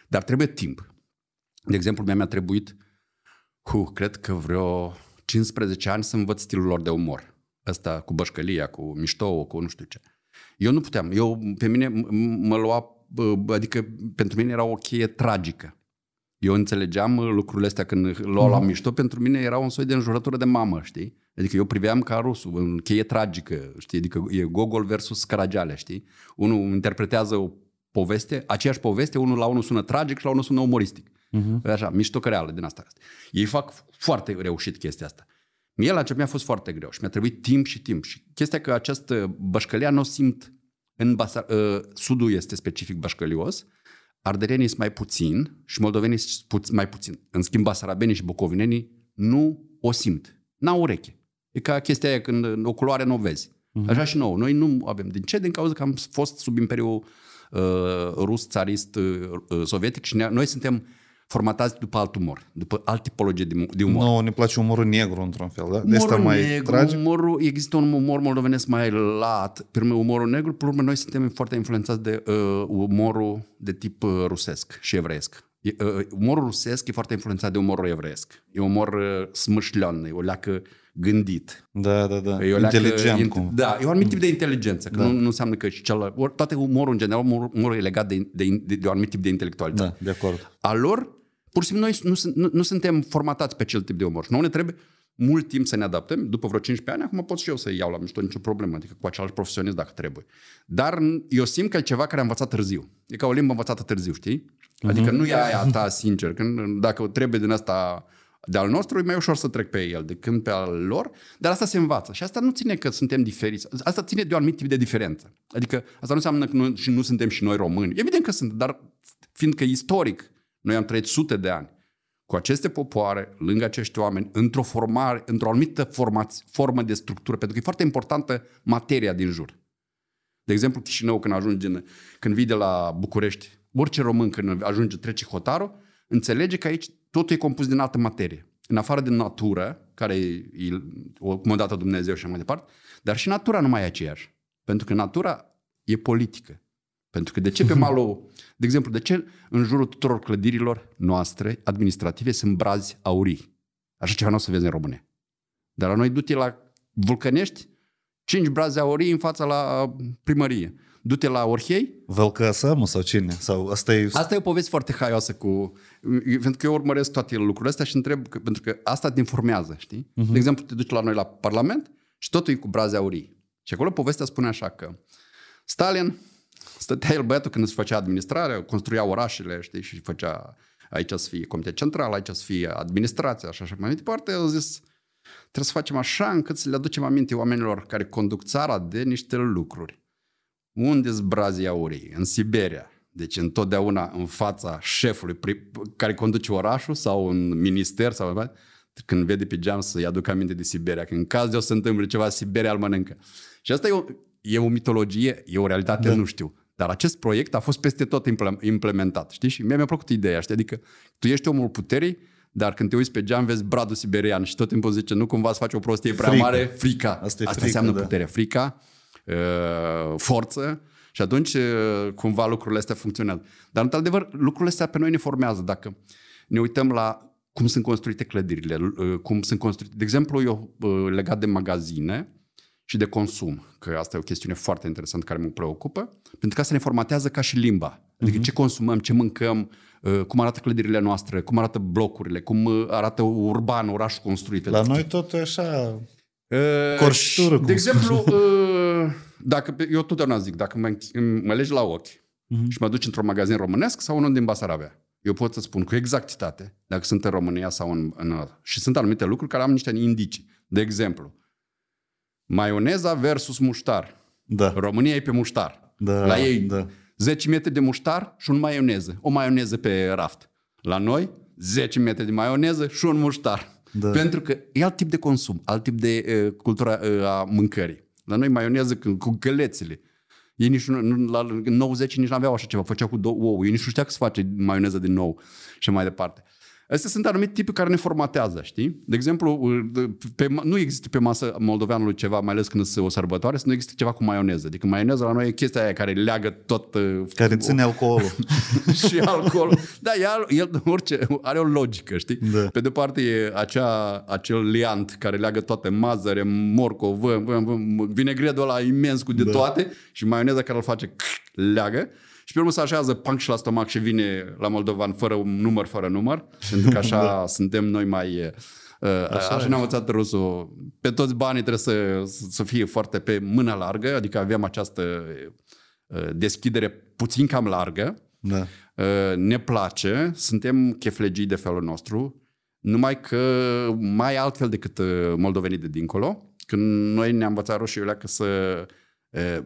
Dar trebuie timp. De exemplu, mi-a trebuit, hu, cred că vreo 15 ani să învăț stilul lor de umor. Ăsta cu bășcălia, cu miștou, cu nu știu ce. Eu nu puteam. Eu, pe mine m- m- mă lua, bă, adică pentru mine era o cheie tragică. Eu înțelegeam uh, lucrurile astea când luau la mișto, pentru mine era un soi de înjurătură de mamă, știi? Adică eu priveam ca rusul, în cheie tragică, știi? Adică e Gogol versus Caragiale, știi? Unul interpretează o poveste, aceeași poveste, unul la unul sună tragic și la unul sună umoristic. Uh-huh. Așa, miștocăreală din asta. Ei fac foarte reușit chestia asta. Mie la început mi-a fost foarte greu și mi-a trebuit timp și timp. Și chestia că această bășcălia nu o simt în Basar- uh, sudul este specific bășcălios, arderienii sunt mai puțin și moldovenii sunt puț- mai puțin. În schimb, basarabenii și bucovinenii nu o simt. N-au ureche. E ca chestia aia când în o culoare nu o vezi. Uh-huh. Așa și nouă. Noi nu avem. Din ce? Din cauza că am fost sub imperiul uh, rus, țarist, uh, uh, sovietic și ne- noi suntem formatați după alt umor, după alt tipologie de, de umor. Nu, ne place umorul negru într-un fel, da? De asta Umorul mai negru, tragic. umorul, există un umor moldovenesc mai lat, pe urmă umorul negru, pe urmă noi suntem foarte influențați de uh, umorul de tip uh, rusesc și evreiesc. E, uh, umorul rusesc e foarte influențat de umorul evreiesc. E un umor uh, smâșlean, e o leacă gândit. Da, da, da. E o leacă Inteligent int- cum. Da, e un anumit tip de inteligență, că da. nu, nu înseamnă că și celălalt. Ori, toate umorul, în general, umorul, umorul e legat de, de, de, de un anumit tip de intelectualitate Da, de acord. a lor, pur și simplu noi nu, sunt- nu, nu suntem formatați pe acel tip de umor. Și nouă ne trebuie mult timp să ne adaptăm. După vreo 15 ani, acum pot și eu să iau la mișto nicio problemă, adică cu același profesionist dacă trebuie. Dar eu simt că e ceva care am învățat târziu. E ca o limbă învățată târziu, știi? Adică nu e aia ta, sincer. Când, dacă trebuie din asta de al nostru, e mai ușor să trec pe el decât pe al lor, dar asta se învață. Și asta nu ține că suntem diferiți. Asta ține de un anumit tip de diferență. Adică asta nu înseamnă că nu, și nu suntem și noi români. Evident că sunt, dar fiindcă istoric noi am trăit sute de ani cu aceste popoare, lângă acești oameni, într-o formare, într-o anumită formați, formă de structură, pentru că e foarte importantă materia din jur. De exemplu, Chișinău, când ajunge, în, când vii de la București, orice român când ajunge, trece hotarul, înțelege că aici totul e compus din altă materie. În afară de natură, care e, e o cum a dat Dumnezeu și așa mai departe, dar și natura nu mai e aceeași. Pentru că natura e politică. Pentru că de ce pe malul, de exemplu, de ce în jurul tuturor clădirilor noastre administrative sunt brazi aurii? Așa ceva nu o să vezi în România. Dar la noi du-te la Vulcănești, cinci brazi aurii în fața la primărie. Du-te la Orhei, Vălcă Samu sau cine? Sau asta e... Asta e o poveste foarte haioasă cu... Pentru că eu urmăresc toate lucrurile astea și întreb, că, pentru că asta te informează, știi? Uh-huh. De exemplu, te duci la noi la Parlament și totul e cu braze aurii. Și acolo povestea spune așa că Stalin stătea el băiatul când îți făcea administrarea, construia orașele, știi, și făcea aici să fie comitet central, aici să fie administrația, așa și mai departe. El a zis, trebuie să facem așa încât să le aducem aminte oamenilor care conduc țara de niște lucruri. Unde-s brazii aurii? În Siberia. Deci întotdeauna în fața șefului pri- care conduce orașul sau în minister sau mai când vede pe geam să-i aducă aminte de Siberia. Că în caz de o să se întâmple ceva, Siberia îl mănâncă. Și asta e o, e o mitologie, e o realitate, da. nu știu. Dar acest proiect a fost peste tot imple- implementat, știi? Și mie mi-a plăcut ideea, știi? Adică tu ești omul puterii, dar când te uiți pe geam vezi bradul siberian și tot timpul zice nu cumva să faci o prostie prea Frică. mare, frica. Asta e Asta frică, înseamnă da. putere, frica, uh, forță și atunci uh, cumva lucrurile astea funcționează. Dar într-adevăr lucrurile astea pe noi ne formează. Dacă ne uităm la cum sunt construite clădirile, uh, cum sunt construite. De exemplu, eu uh, legat de magazine și de consum, că asta e o chestiune foarte interesantă care mă preocupă, pentru că asta ne formatează ca și limba. Adică ce consumăm, ce mâncăm, uh, cum arată clădirile noastre, cum arată blocurile, cum uh, arată urban, orașul construit. La Pentru că- noi tot e așa... Uh, Corștură, și, cum De exemplu, uh, dacă, eu totdeauna zic, dacă mă, înch- mă legi la ochi Mhm. și mă duci într-un magazin românesc sau unul din Basarabia, eu pot să spun cu exactitate dacă sunt în România sau în, în ăla. Și sunt anumite lucruri care am niște indicii. De exemplu, maioneza versus muștar. Da, România e pe muștar. da, la ei da. 10 metri de muștar și un maioneză. O maioneză pe raft. La noi 10 metri de maioneză și un muștar. Da. Pentru că e alt tip de consum, alt tip de uh, cultură uh, a mâncării. La noi maioneză cu, cu gălețele. Ei nici nu, nu la 90 nici nu aveau așa ceva, făceau cu două ouă. Ei nici nu știa că se face maioneză din nou și mai departe. Astea sunt anumite tipuri care ne formatează, știi? De exemplu, pe, nu există pe masă moldoveanului ceva, mai ales când sunt o sărbătoare, să nu există ceva cu maioneză. Adică maioneza la noi e chestia aia care leagă tot... uh, Care ține alcoolul. (laughs) și alcool. Da, el, el orice, are o logică, știi? Da. Pe de parte e acea, acel liant care leagă toate mazăre, morcov, vă, vă, vă, vinegretul ăla imens cu de Da. toate și maioneza care îl face leagă. Și pe urmă se așează panc și la stomac și vine la moldovan fără un număr, fără număr, pentru că așa (laughs) da. suntem noi mai... Uh, așa așa e. ne-a învățat rusul. Pe toți banii trebuie să, să fie foarte pe mână largă, adică avem această uh, deschidere puțin cam largă, Da. Uh, ne place, suntem cheflegii de felul nostru, numai că mai altfel decât uh, moldovenii de dincolo, când noi ne-am învățat roșiile că să uh,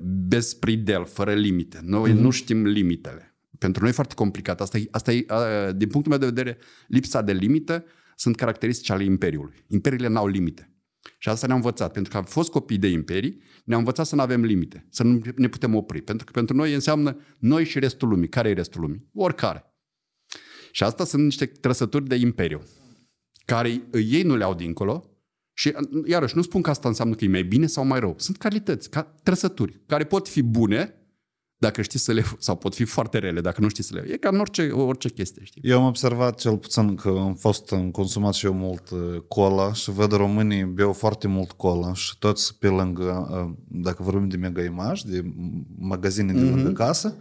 bez pridel, fără limite. Noi mm-hmm. nu știm limitele. Pentru noi e foarte complicat. Asta e, asta e, uh, din punctul meu de vedere, lipsa de limită sunt caracteristici ale Imperiului. Imperiile n-au limite. Și asta ne-am învățat. Pentru că am fost copii de imperii, ne-am învățat să nu avem limite, să nu ne putem opri. Pentru că pentru noi înseamnă noi și restul lumii. Care e restul lumii? Oricare. Și asta sunt niște trăsături de imperiu, care ei nu le au dincolo. Și iarăși, nu spun că asta înseamnă că e mai bine sau mai rău. Sunt calități, ca trăsături, care pot fi bune dacă știi să le... sau pot fi foarte rele dacă nu știi să le... E ca în orice, orice chestie, știi? Eu am observat cel puțin că am fost am consumat și eu mult uh, cola și văd românii beau foarte mult cola și toți pe lângă, uh, dacă vorbim de mega image, de magazine de lângă casă,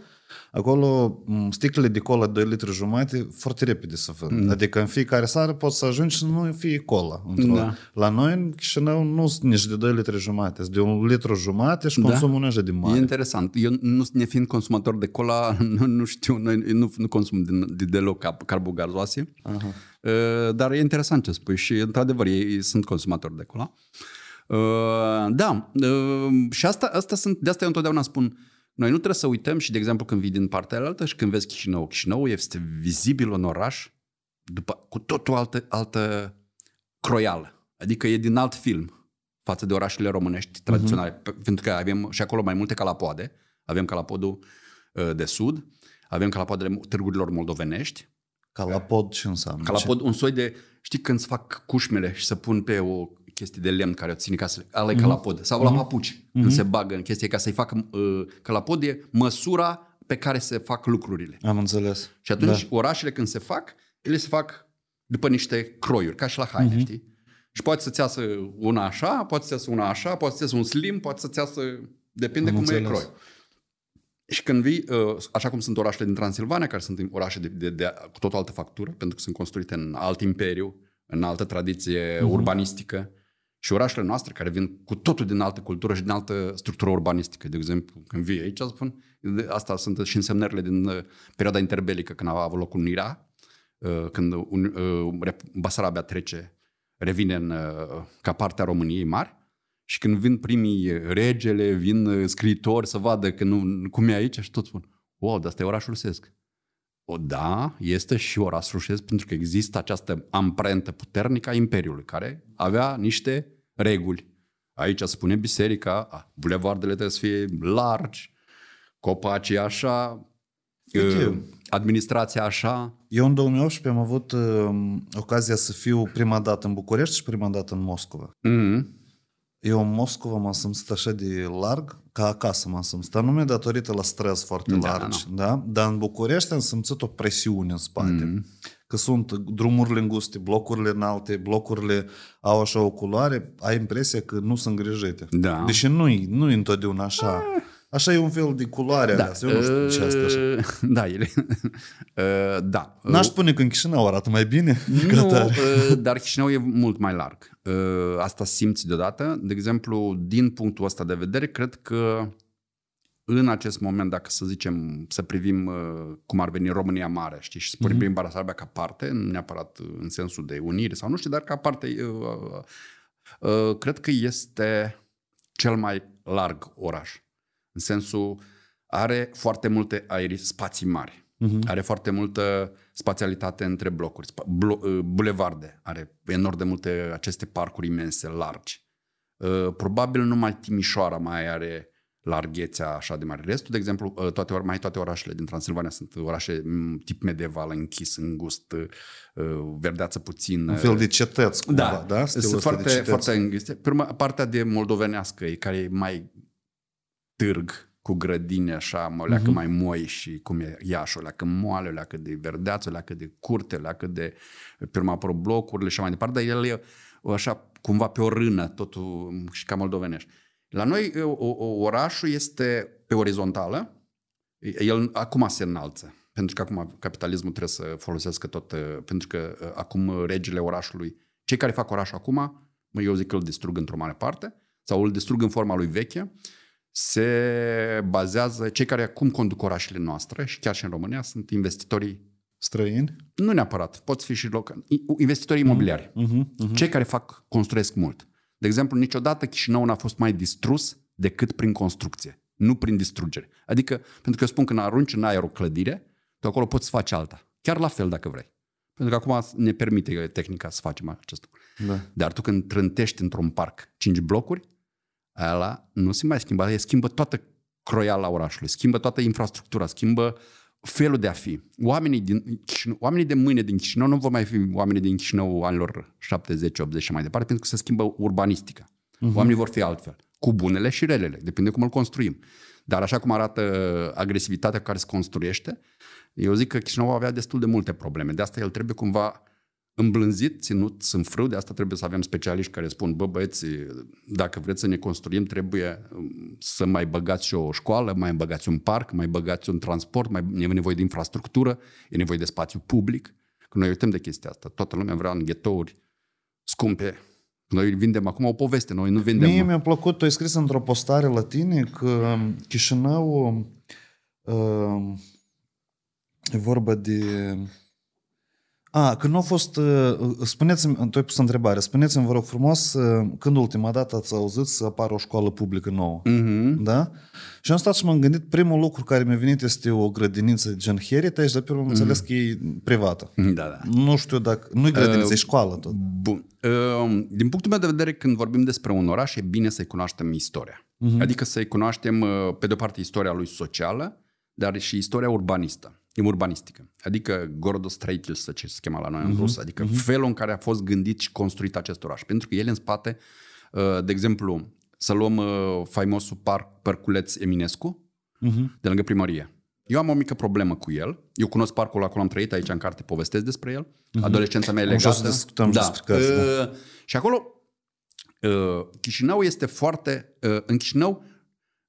acolo m, sticlele de cola 2 litri jumate foarte repede se vând. Adică în fiecare seară poți să ajungi și nu fie cola. într-o- Da. La noi în Chișinău nu sunt nici de 2 litri jumate, sunt de un litru jumate și consumul nu e așa de E mare. interesant. Eu, nu, nefiind consumator de cola, (laughs) nu, nu știu, noi nu, nu consum din, de, deloc cap- carbogazoase. Uh, dar e interesant ce spui și, într-adevăr, ei, ei sunt consumatori de cola. Uh, da, uh, și asta, asta sunt, de asta eu întotdeauna spun, noi nu trebuie să uităm și, de exemplu, când vii din partea altă și când vezi Chișinău, Chișinău este vizibil un oraș după, cu totul altă, altă croială. Adică e din alt film față de orașele românești tradiționale. Uh-huh. Pentru că avem și acolo mai multe calapoade. Avem calapodul uh, de sud, avem calapoadele târgurilor moldovenești, Ca la pod ce înseamnă? calapod, un soi de, știi când se fac cușmele și se pun pe o chestie de lemn care o ține ca să ala uh-huh. calapod. Sau la papuci, uh-huh. când se bagă în chestie ca să-i facă uh, calapod e măsura pe care se fac lucrurile. Am înțeles. Și atunci da. orașele când se fac, ele se fac după niște croiuri, ca și la haine, uh-huh. știi? Și poate să-ți iasă una așa, poate să-ți iasă una așa, poate să-ți iasă un slim, poate să-ți iasă... Depinde Am cum înțeles. e croi. Și când vii, uh, așa cum sunt orașele din Transilvania, care sunt orașe de, de, de, cu tot o altă factură, pentru că sunt construite în alt imperiu, în altă tradiție uh-huh. urbanistică, și orașele noastre care vin cu totul din altă cultură și din altă structură urbanistică. De exemplu, când vii aici, spun, de- asta sunt și însemnările din uh, perioada interbelică, când a avut loc unirea, uh, când un, uh, Rep- Basarabia trece, revine în, uh, ca parte a României mari, și când vin primii regele, vin uh, scriitori să vadă că nu, cum e aici și tot spun, wow, dar asta e orașul rusesc. O, da, este și oraș rusesc pentru că există această amprentă puternică a Imperiului, care avea niște reguli. Aici spune biserica, a, bulevardele trebuie să fie largi, copacii așa, Uite. uh, administrația așa. Eu în 2018 am avut uh, ocazia să fiu prima dată în București și prima dată în Moscova. Mm. Eu în Moscova m-am simțit așa de larg, ca acasă m-am simțit. Dar nu mi-e datorită la stres foarte Da, larg, da? Dar în București am simțit o presiune în spate. Mm. Că sunt drumurile înguste, blocurile înalte, blocurile au așa o culoare, ai impresia că nu sunt îngrijite. Da. Deși nu-i, nu-i întotdeauna așa. Așa e un fel de culoare da. Eu nu știu ce asta așa. Uh, Da, ele. Uh, (laughs) da. N-aș spune că în Chișinău arată mai bine ca (laughs) Nu, tare. uh, dar Chișinău e mult mai larg. Uh, Asta simți deodată. De exemplu, din punctul ăsta de vedere, cred că în acest moment, dacă să zicem, să privim uh, cum ar veni România Mare, știi, și să privim uh-huh. Basarabia ca parte, nu neapărat în sensul de unire sau nu știu, dar ca parte, uh, uh, uh, cred că este cel mai larg oraș. În sensul, are foarte multe aeri, spații mari. Uh-huh. Are foarte multă spațialitate între blocuri, spa- blo- uh, bulevarde. Are enorm de multe aceste parcuri imense, largi. Uh, Probabil numai Timișoara mai are larghețea așa de mare. Restul, de exemplu, uh, toate, or- mai toate orașele din Transilvania sunt orașe mm, tip medieval, închis, îngust, uh, verdeață puțin. Un fel de cetăți, cumva, Da, da? sunt Stilul ăsta foarte, de cetăți. foarte înghiste. Pe urmă, partea de moldovenească, e care e mai târg, cu grădini așa, mă leacă Mhm. mai moi și cum e Iași, o leacă moale, o leacă de verdeață, o leacă de curte, o leacă de, pe urmă apărut blocurile și așa mai departe, dar el e o, așa cumva pe o rână, totul și ca moldovenești. La noi o, o, orașul este pe orizontală, el acum se înalță, pentru că acum capitalismul trebuie să folosească tot, uh, pentru că uh, acum regile orașului, cei care fac orașul acum, mă, eu zic că îl distrug într-o mare parte, sau îl distrug în forma lui veche, se bazează, cei care acum conduc orașele noastre și chiar și în România sunt investitorii, Străini? nu neapărat, pot fi și locali, investitorii imobiliari. Mhm, mhm. Cei care fac, construiesc mult. De exemplu, niciodată Chișinău n-a fost mai distrus decât prin construcție, nu prin distrugere. Adică, pentru că eu spun că când arunci în aer o clădire, tu acolo poți să faci alta. Chiar la fel dacă vrei. Pentru că acum ne permite tehnica să facem acest lucru. Da. Dar tu când trântești într-un parc cinci blocuri, ăla nu se mai schimbă, el schimbă toată croiala orașului, schimbă toată infrastructura, schimbă felul de a fi. Oamenii, din Chișinău, oamenii de mâine din Chișinău nu vor mai fi oamenii din Chișinău anilor 70, 80 și mai departe, pentru că se schimbă urbanistica. Uh-huh. Oamenii vor fi altfel, cu bunele și relele, depinde cum îl construim. Dar așa cum arată agresivitatea cu care se construiește, eu zic că Chișinău avea destul de multe probleme. De asta el trebuie cumva îmblânzit, ținut, sunt frâu, de asta trebuie să avem specialiști care spun, bă băieți, dacă vreți să ne construim, trebuie um, să mai băgați și o școală, mai băgați un parc, mai băgați un transport, mai e nevoie de infrastructură, e nevoie de spațiu public. Că noi uităm de chestia asta. Toată lumea vrea în ghetouri scumpe. Noi vindem acum o poveste, noi nu vindem... Mie mi-a plăcut, tu ai scris într-o postare la tine că Chișinău uh, e vorba de... A, când nu a fost... Uh, spuneți-mi, tu ai pus întrebare, spuneți-mi, vă rog frumos, uh, când ultima dată ați auzit să apară o școală publică nouă? Mm-hmm. Da? Și am stat și m-am gândit, primul lucru care mi-a venit este o grădiniță gen Heritage, dar pe urmă am înțeles că e privată. Da, da. Nu știu dacă... Nu e grădiniță, e școală tot. Bun. Uh, Din punctul meu de vedere, când vorbim despre un oraș, e bine să-i cunoaștem istoria. Uh-huh. Adică să-i cunoaștem, uh, pe de-o parte, istoria lui socială, dar și istoria urbanistă, urbanistică. Adică Gordostraitil, să ce se chema la noi în uh-huh. rusă, adică uh-huh. felul în care a fost gândit și construit acest oraș. Pentru că el în spate, uh, de exemplu, să luăm uh, faimosul parc Părculeț Eminescu, Uh-huh. de lângă primărie. Eu am o mică problemă cu el. Eu cunosc parcul acolo, am trăit aici în carte, povestesc despre el. Uh-huh. Adolescența mea e Am legată. și o să discutăm da. despre casă, Uh, Și acolo, uh, Chișinău este foarte... Uh, în Chișinău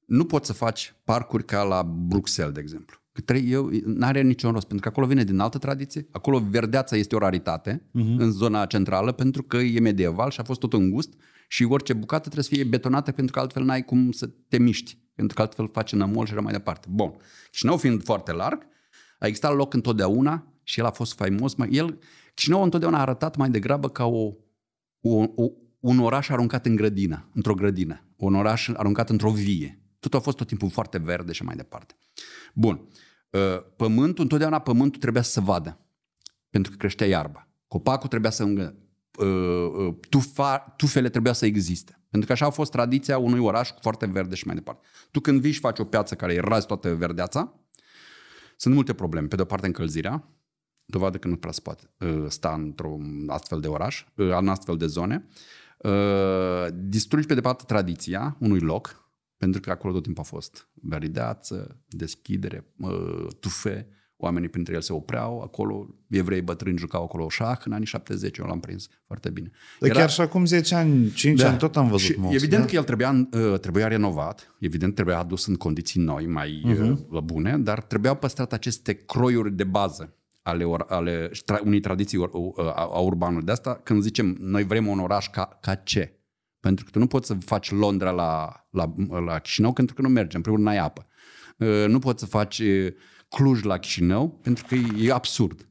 nu poți să faci parcuri ca la Bruxelles, de exemplu. Că trei, eu, n-are niciun rost, pentru că acolo vine din altă tradiție. Acolo verdeața este o raritate uh-huh. în zona centrală, pentru că e medieval și a fost tot îngust și orice bucată trebuie să fie betonată, pentru că altfel n-ai cum să te miști. Pentru că altfel faci nămol și așa mai departe. Bun. Chișinău fiind foarte larg, a existat loc întotdeauna și el a fost faimos. Mai, el, Chișinău întotdeauna a arătat mai degrabă ca o, o, o, un oraș aruncat în grădină, într-o grădină. Un oraș aruncat într-o vie. Tot a fost tot timpul foarte verde și mai departe. Bun. Uh, Pământul, întotdeauna pământul trebuia să se vadă. Pentru că creștea iarba. Copacul trebuia să îngă, uh, uh, tufa, tufele trebuia să existe. Pentru că așa a fost tradiția unui oraș foarte verde și mai departe. Tu când vii și faci o piață care îi razi toată verdeața, sunt multe probleme. Pe de o parte încălzirea, dovadă că nu prea se poate uh, sta într-un astfel de oraș, uh, în astfel de zone. Uh, distrugi pe departe tradiția unui loc, pentru că acolo tot timpul a fost verideață, deschidere, uh, tufe, oamenii printre ele se opreau, acolo evrei bătrâni jucau acolo șah în anii 70, eu l-am prins foarte bine. Dar chiar și acum 10 ani, 5 ani, tot am văzut și most, Evident da? că el trebuia, uh, trebuia renovat, evident trebuia adus în condiții noi, mai uh-huh. bune, dar trebuiau păstrat aceste croiuri de bază ale, or, ale tra, unei tradiții or, uh, a, a urbanului. De asta când zicem noi vrem un oraș ca, ca ce? Pentru că tu nu poți să faci Londra la, la, la Chișinău pentru că nu merge, în primul rând n-ai apă. Uh, Nu poți să faci uh, Cluj la Chișinău pentru că e, e absurd.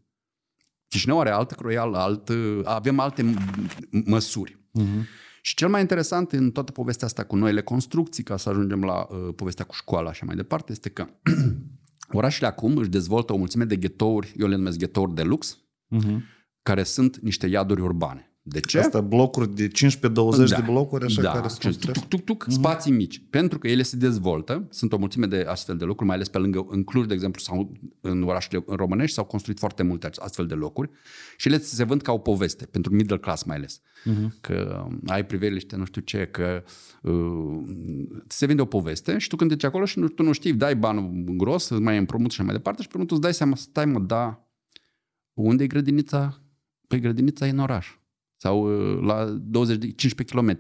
Chișinău are altă croială, alt, avem alte m- măsuri. Uh-huh. Și cel mai interesant în toată povestea asta cu noile construcții, ca să ajungem la uh, povestea cu școala și mai departe, este că (clears throat) orașele acum își dezvoltă o mulțime de ghetouri, eu le numesc ghetouri de lux, Uh-huh. care sunt niște iaduri urbane. De ce? Asta blocuri de 15-20 de blocuri, așa da. care se tuc, tuc, tuc, tuc, spații mici. Pentru că ele se dezvoltă, sunt o mulțime de astfel de locuri, mai ales pe lângă, în Cluj, de exemplu, sau în orașele românești, s-au construit foarte multe astfel de locuri și ele se vând ca o poveste, pentru middle class mai ales. Uh-huh. Că ai priveliște, nu știu ce, că uh, se vinde o poveste și tu când duci acolo și nu, tu nu știi, dai banul gros, mai împrumut și mai departe și pe îți dai seama, stai mă, da, unde e grădinița? Păi grădinița e în oraș sau uh, la 20 15 km.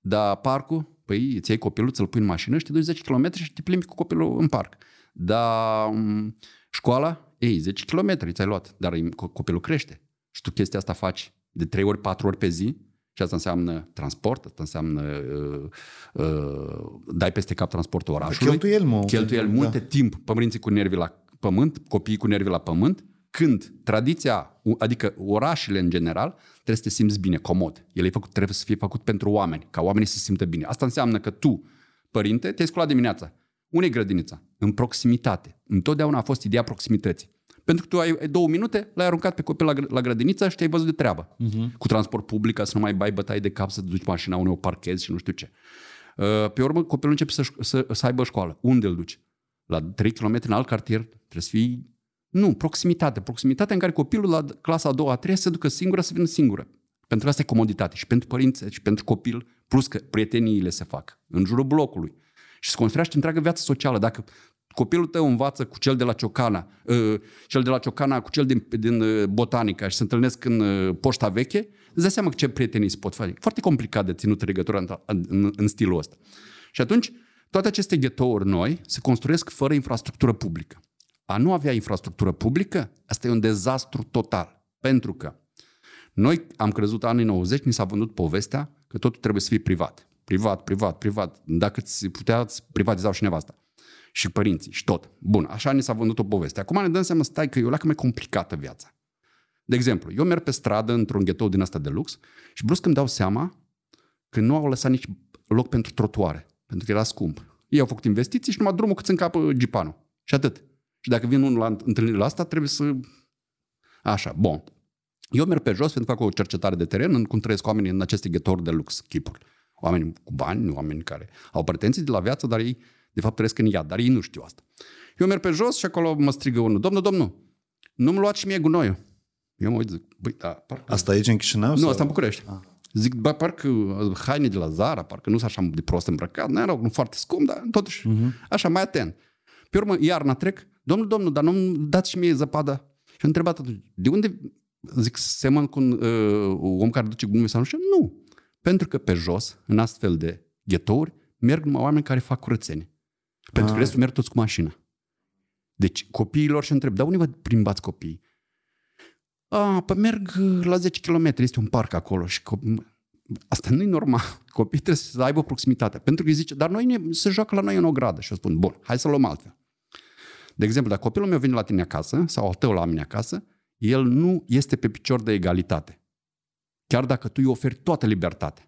Dar parcul, păi îți iei copilul, ți-l pui în mașină și te duci 10 km și te plimbi cu copilul în parc. Dar um, școala, ei, 10 km ți-ai luat, dar copilul crește. Și tu chestia asta faci de 3 ori, 4 ori pe zi și asta înseamnă transport, asta înseamnă uh, uh, dai peste cap transportul orașului. Cheltuieli multe. Cheltuieli multe da. timp, părinții cu nervii la pământ, copiii cu nervii la pământ când tradiția, adică orașele în general, trebuie să te simți bine, comod. El e făcut, trebuie să fie făcut pentru oameni, ca oamenii să se simtă bine. Asta înseamnă că tu, părinte, te-ai sculat dimineața. Unde e grădinița? În proximitate. Întotdeauna a fost ideea proximității. Pentru că tu ai două minute, l-ai aruncat pe copil la, la grădiniță și te-ai văzut de treabă. Uh-huh. Cu transport public, ca să nu mai bai bătaie de cap, să duci mașina unde o parchezi și nu știu ce. Uh, pe urmă, copilul începe să, să, să aibă școală. Unde îl duci? La 3 km în alt cartier, trebuie să fii nu, proximitate. Proximitatea în care copilul la clasa a doua, a treia se ducă singură să vină singură. Pentru asta e comoditate și pentru părinți și pentru copil, plus că prieteniile se fac în jurul blocului. Și se construiește întreagă viață socială. Dacă copilul tău învață cu cel de la Ciocana, uh, cel de la Ciocana cu cel din, din uh, Botanica și se întâlnesc în uh, poșta veche, îți dai seama ce prietenii se pot face. Foarte complicat de ținut legătura în, în, în stilul ăsta. Și atunci, toate aceste ghetouri noi se construiesc fără infrastructură publică. A nu avea infrastructură publică, asta e un dezastru total. Pentru că noi am crezut anii 90, ni s-a vândut povestea că totul trebuie să fie privat. Privat, privat, privat. Dacă ți putea, îți privatizau și nevasta. Și părinții, și tot. Bun, așa ni s-a vândut o poveste. Acum ne dăm seama, stai că e o leacă mai complicată viața. De exemplu, eu merg pe stradă într-un ghetou din asta de lux și brusc îmi dau seama că nu au lăsat nici loc pentru trotuare, pentru că era scump. Ei au făcut investiții și numai drumul cât în capă gipanul. Și atât. Și dacă vin unul la întâlnirea asta, trebuie să... Așa, bun. Eu merg pe jos pentru că fac o cercetare de teren în cum trăiesc oamenii în aceste ghetori de lux, chipuri. Oameni cu bani, oameni care au pretenții de la viață, dar ei, de fapt, trăiesc în iad, dar ei nu știu asta. Eu merg pe jos și acolo mă strigă unul, domnul, domnul, nu-mi luați și mie gunoiul. Eu mă uit, zic, băi, da, parcă... Asta aici în Chișinău? Nu, sau? asta în București. Ah. Zic, bă, parcă haine de la Zara, parcă nu sunt așa de prost îmbrăcat, nu erau nu foarte scump, dar totuși, uh-huh. așa, mai atent. Pe urmă, iarna trec, domnul, domnul, dar nu dați și mie zăpadă. Și am întrebat atunci, de unde, zic, semăn cu un uh, om care duce gume sau nu știu? Nu. Pentru că pe jos, în astfel de ghetouri, merg numai oameni care fac curățenie. Pentru că ah. restul merg toți cu mașina. Deci copiilor și întreb, dar unde vă plimbați copiii? A, păi merg la 10 km, este un parc acolo și copii... Asta nu e normal. (laughs) Copiii trebuie să aibă proximitate. Pentru că îi zice, dar noi ne, se joacă la noi în o gradă. Și eu spun, bun, hai să luăm altfel. De exemplu, dacă copilul meu vine la tine acasă sau al tău la mine acasă, el nu este pe picior de egalitate. Chiar dacă tu îi oferi toată libertatea.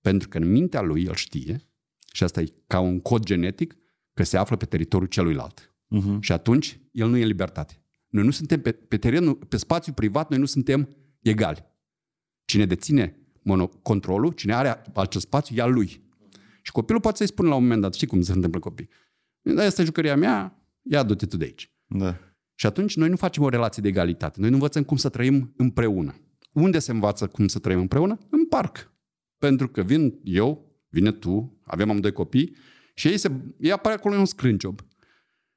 Pentru că în mintea lui el știe, și asta e ca un cod genetic, că se află pe teritoriul celuilalt. Uh-huh. Și atunci el nu e în libertate. Noi nu suntem pe, pe terenul, pe spațiu privat, noi nu suntem egali. Cine deține monocontrolul, cine are acel spațiu, e al lui. Și copilul poate să-i spună la un moment dat, știi cum se întâmplă copii. Dar asta e jucăria mea, ia du-te tu de aici. Da. Și atunci noi nu facem o relație de egalitate. Noi nu învățăm cum să trăim împreună. Unde se învață cum să trăim împreună? În parc. Pentru că vin eu, vine tu, avem amândoi copii și ei, se, ei apare acolo un scrânciob.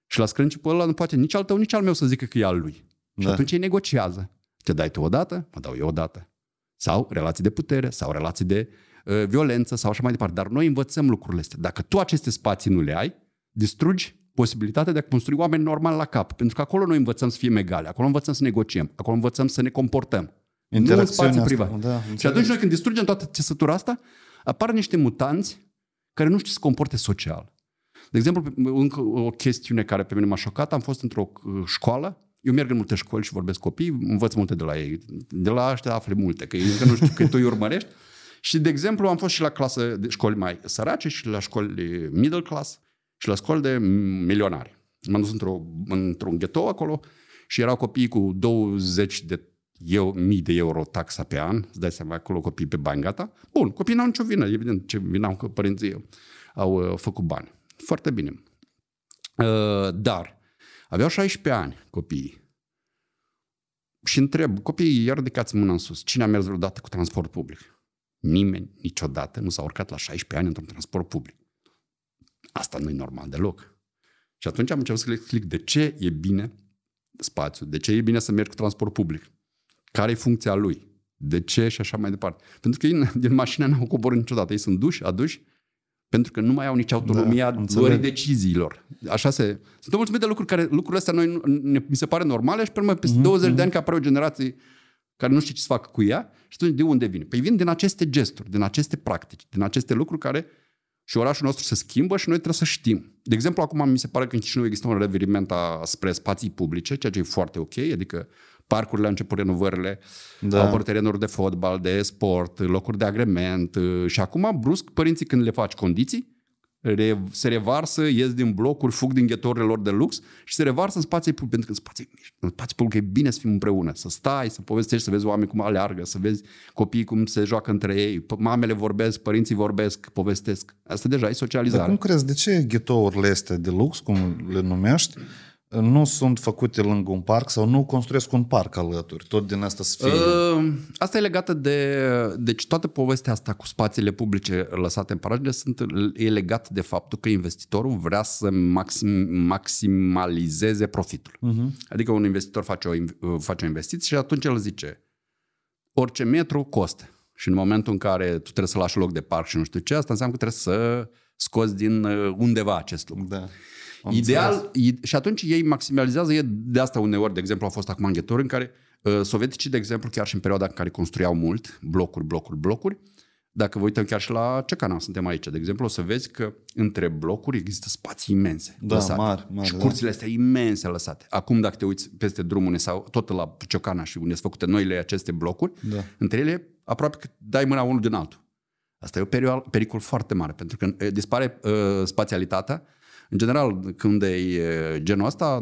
Și la scrânciobul ăla nu poate nici al tău, nici al meu să zică că e al lui. Da. Și atunci ei negociază. Te dai tu o dată, mă dau eu o dată. Sau relații de putere, sau relații de uh, violență, sau așa mai departe. Dar noi învățăm lucrurile astea. Dacă tu aceste spații nu le ai, distrugi posibilitatea de a construi oameni normali la cap. Pentru că acolo noi învățăm să fim egali, acolo învățăm să negociem, acolo învățăm să ne comportăm. Nu în spații private. Da, și atunci noi când distrugem toată țesătura asta, apar niște mutanți care nu știu să se comporte social. De exemplu, încă o chestiune care pe mine m-a șocat, am fost într-o uh, școală, eu merg în multe școli și vorbesc copii, învăț multe de la ei. De la ăștia afli multe, că încă nu știu că tu îi urmărești. (laughs) Și, de exemplu, am fost și la clasă de școli mai sărace și la școli middle class și la școli de milionari. M-am dus într-o, într-un ghetou acolo și erau copii cu 20 de eu, mii de euro taxa pe an, îți dai seama, acolo copii pe bani, gata. Bun, copiii n-au nicio vină, evident, ce vină au că părinții au uh, făcut bani. Foarte bine. Uh, dar aveau 16 ani copiii. Și întreb, copiii, iar ridicați mâna în sus, cine a mers vreodată cu transport public? Nimeni, niciodată, nu s-a urcat la 16 ani într-un transport public. Asta nu e normal deloc. Și atunci am început să le explic de ce e bine spațiu, de ce e bine să mergi cu transport public, care e funcția lui, de ce și așa mai departe. Pentru că ei din mașină n-au coborât niciodată, ei sunt duși, aduși, pentru că nu mai au nici autonomia da, luării deciziilor. Așa se... Sunt mulțumit de lucruri care, lucrurile astea noi, ne, mi se pare normale și pe urmă, peste mm-hmm. 20 de mhm. ani, că apare o generație care nu știe ce să facă cu ea și atunci de unde vine? Păi vin din aceste gesturi, din aceste practici, din aceste lucruri care și orașul nostru se schimbă și noi trebuie să știm. De exemplu, acum mi se pare că în Chișinău există un reviriment spre spații publice, ceea ce e foarte ok, adică parcurile au început renovările, da. au apărut terenuri de fotbal, de sport, locuri de agrement și acum, brusc, părinții când le faci condiții, se revarsă, ies din blocuri, fug din ghetorile lor de lux și se revarsă în spații public. Pentru că în spații, în spații public e bine să fim împreună, să stai, să povestești, să vezi oameni cum aleargă, să vezi copiii cum se joacă între ei, mamele vorbesc, părinții vorbesc, povestesc. Asta deja e socializare. Dar cum crezi, de ce ghetourile astea de lux, cum le numești, nu sunt făcute lângă un parc sau nu construiesc un parc alături, tot din asta să fie... Uh, asta e legată de... Deci toată povestea asta cu spațiile publice lăsate în parajele sunt, e legat de faptul că investitorul vrea să maxim, maximalizeze profitul. Uh-huh. Adică un investitor face o, face o investiție și atunci el zice orice metru costă. Și în momentul în care tu trebuie să lași loc de parc și nu știu ce, asta înseamnă că trebuie să scoți din uh, undeva acest lucru. Da. Am Ideal, înțeles. și atunci ei maximalizează, e de asta uneori, de exemplu, a fost acum în în care uh, sovieticii, de exemplu, chiar și în perioada în care construiau mult, blocuri, blocuri, blocuri, dacă vă uităm chiar și la ce canal suntem aici, de exemplu, o să vezi că între blocuri există spații imense. Da, lăsate. mari, mari. Și curțile da. astea imense lăsate. Acum, dacă te uiți peste drumul sau tot la Ciocana și unde sunt făcute noile aceste blocuri, da. între ele aproape că dai mâna unul din altul. Asta e un pericol foarte mare, pentru că uh, dispare uh, spațialitatea în general, când e genul ăsta,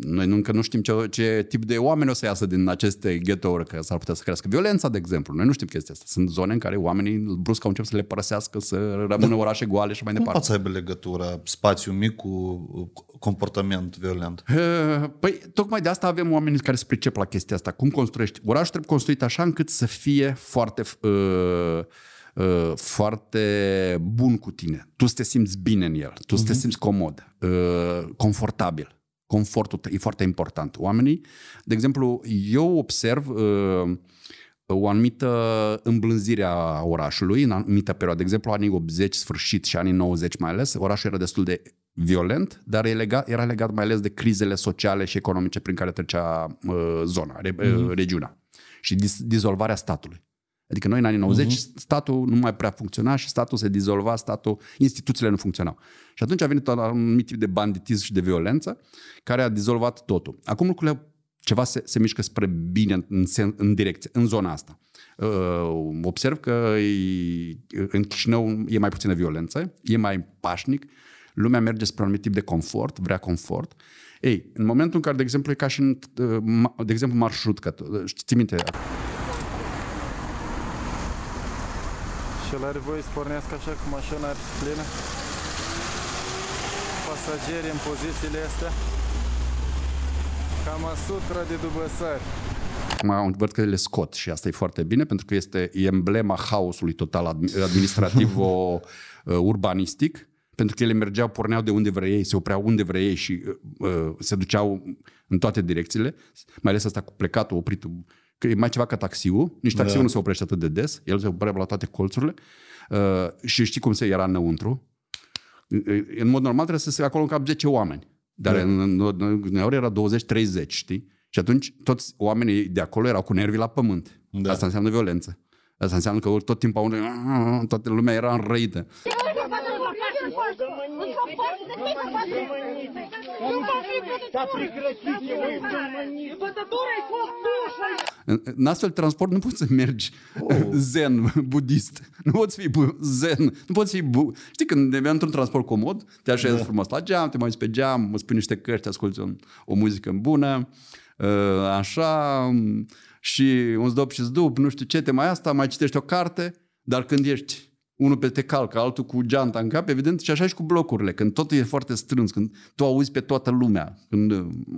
noi încă nu știm ce, ce tip de oameni o să iasă din aceste ghettouri, că s-ar putea să crească violența, de exemplu. Noi nu știm chestia asta. Sunt zone în care oamenii brusc au început să le părăsească, să rămână da. orașe goale și mai Cum departe. Cum poate să aibă legătură spațiu mic cu comportament violent? Păi, tocmai de asta avem oameni care se pricep la chestia asta. Cum construiești? Orașul trebuie construit așa încât să fie foarte... Uh, Uh, foarte bun cu tine. Tu să te simți bine în el, tu să te mhm. simți comod, uh, confortabil. Confortul e foarte important. Oamenii, de exemplu, eu observ uh, o anumită îmblânzire a orașului în anumită perioadă. De exemplu, anii 80, sfârșit și anii 90 mai ales, orașul era destul de violent, dar era legat, era legat mai ales de crizele sociale și economice prin care trecea uh, zona, re, mm-hmm. regiunea și dis, dizolvarea statului. Adică noi în anii 90 uh-huh. Mhm. statul nu mai prea funcționa și statul se dizolva, statul, instituțiile nu funcționau. Și atunci a venit un anumit tip de banditism și de violență care a dizolvat totul. Acum lucrurile ceva se, se mișcă spre bine în, în, în direcție, în zona asta. Uh, observ că e, în Chișinău e mai puțină violență, e mai pașnic, lumea merge spre un anumit tip de confort, vrea confort. Ei, în momentul în care, de exemplu, e ca și în, uh, de exemplu, marșrut, că, știi minte, Și el are voie să pornească așa cu mașina ar fi plină. Pasageri în pozițiile astea. Cam sutra de dubăsari. Acum văd că le scot și asta e foarte bine pentru că este emblema haosului total administrativ-urbanistic (laughs) pentru că ele mergeau, porneau de unde vrea ei, se opreau unde vrea ei și uh, se duceau în toate direcțiile, mai ales asta cu plecatul oprit că e mai ceva ca taxiul, nici taxiul da. nu se oprește atât de des, el se oprește la toate colțurile uh, și știi cum se era înăuntru. În mod normal trebuie să se acolo în cap 10 oameni, dar da. în, în, în, în era 20-30, știi? Și atunci toți oamenii de acolo erau cu nervii la pământ. Da. Asta înseamnă violență. Asta înseamnă că tot timpul unde, toată lumea era înrăită. În astfel transport nu poți să mergi. (laughs) Zen, budist. Nu poți fi zen. Nu poți fi... Bu- Știi, când ne într-un transport comod, te așezi frumos la geam, te mai pe geam, îți pui niște cărți, asculti un, o muzică bună, ă, așa, și un zdop și zdup, nu știu ce, te mai asta, mai citești o carte, dar când ești unul pe te calcă, altul cu geanta în cap, evident, și așa și cu blocurile, când totul e foarte strâns, când tu auzi pe toată lumea, când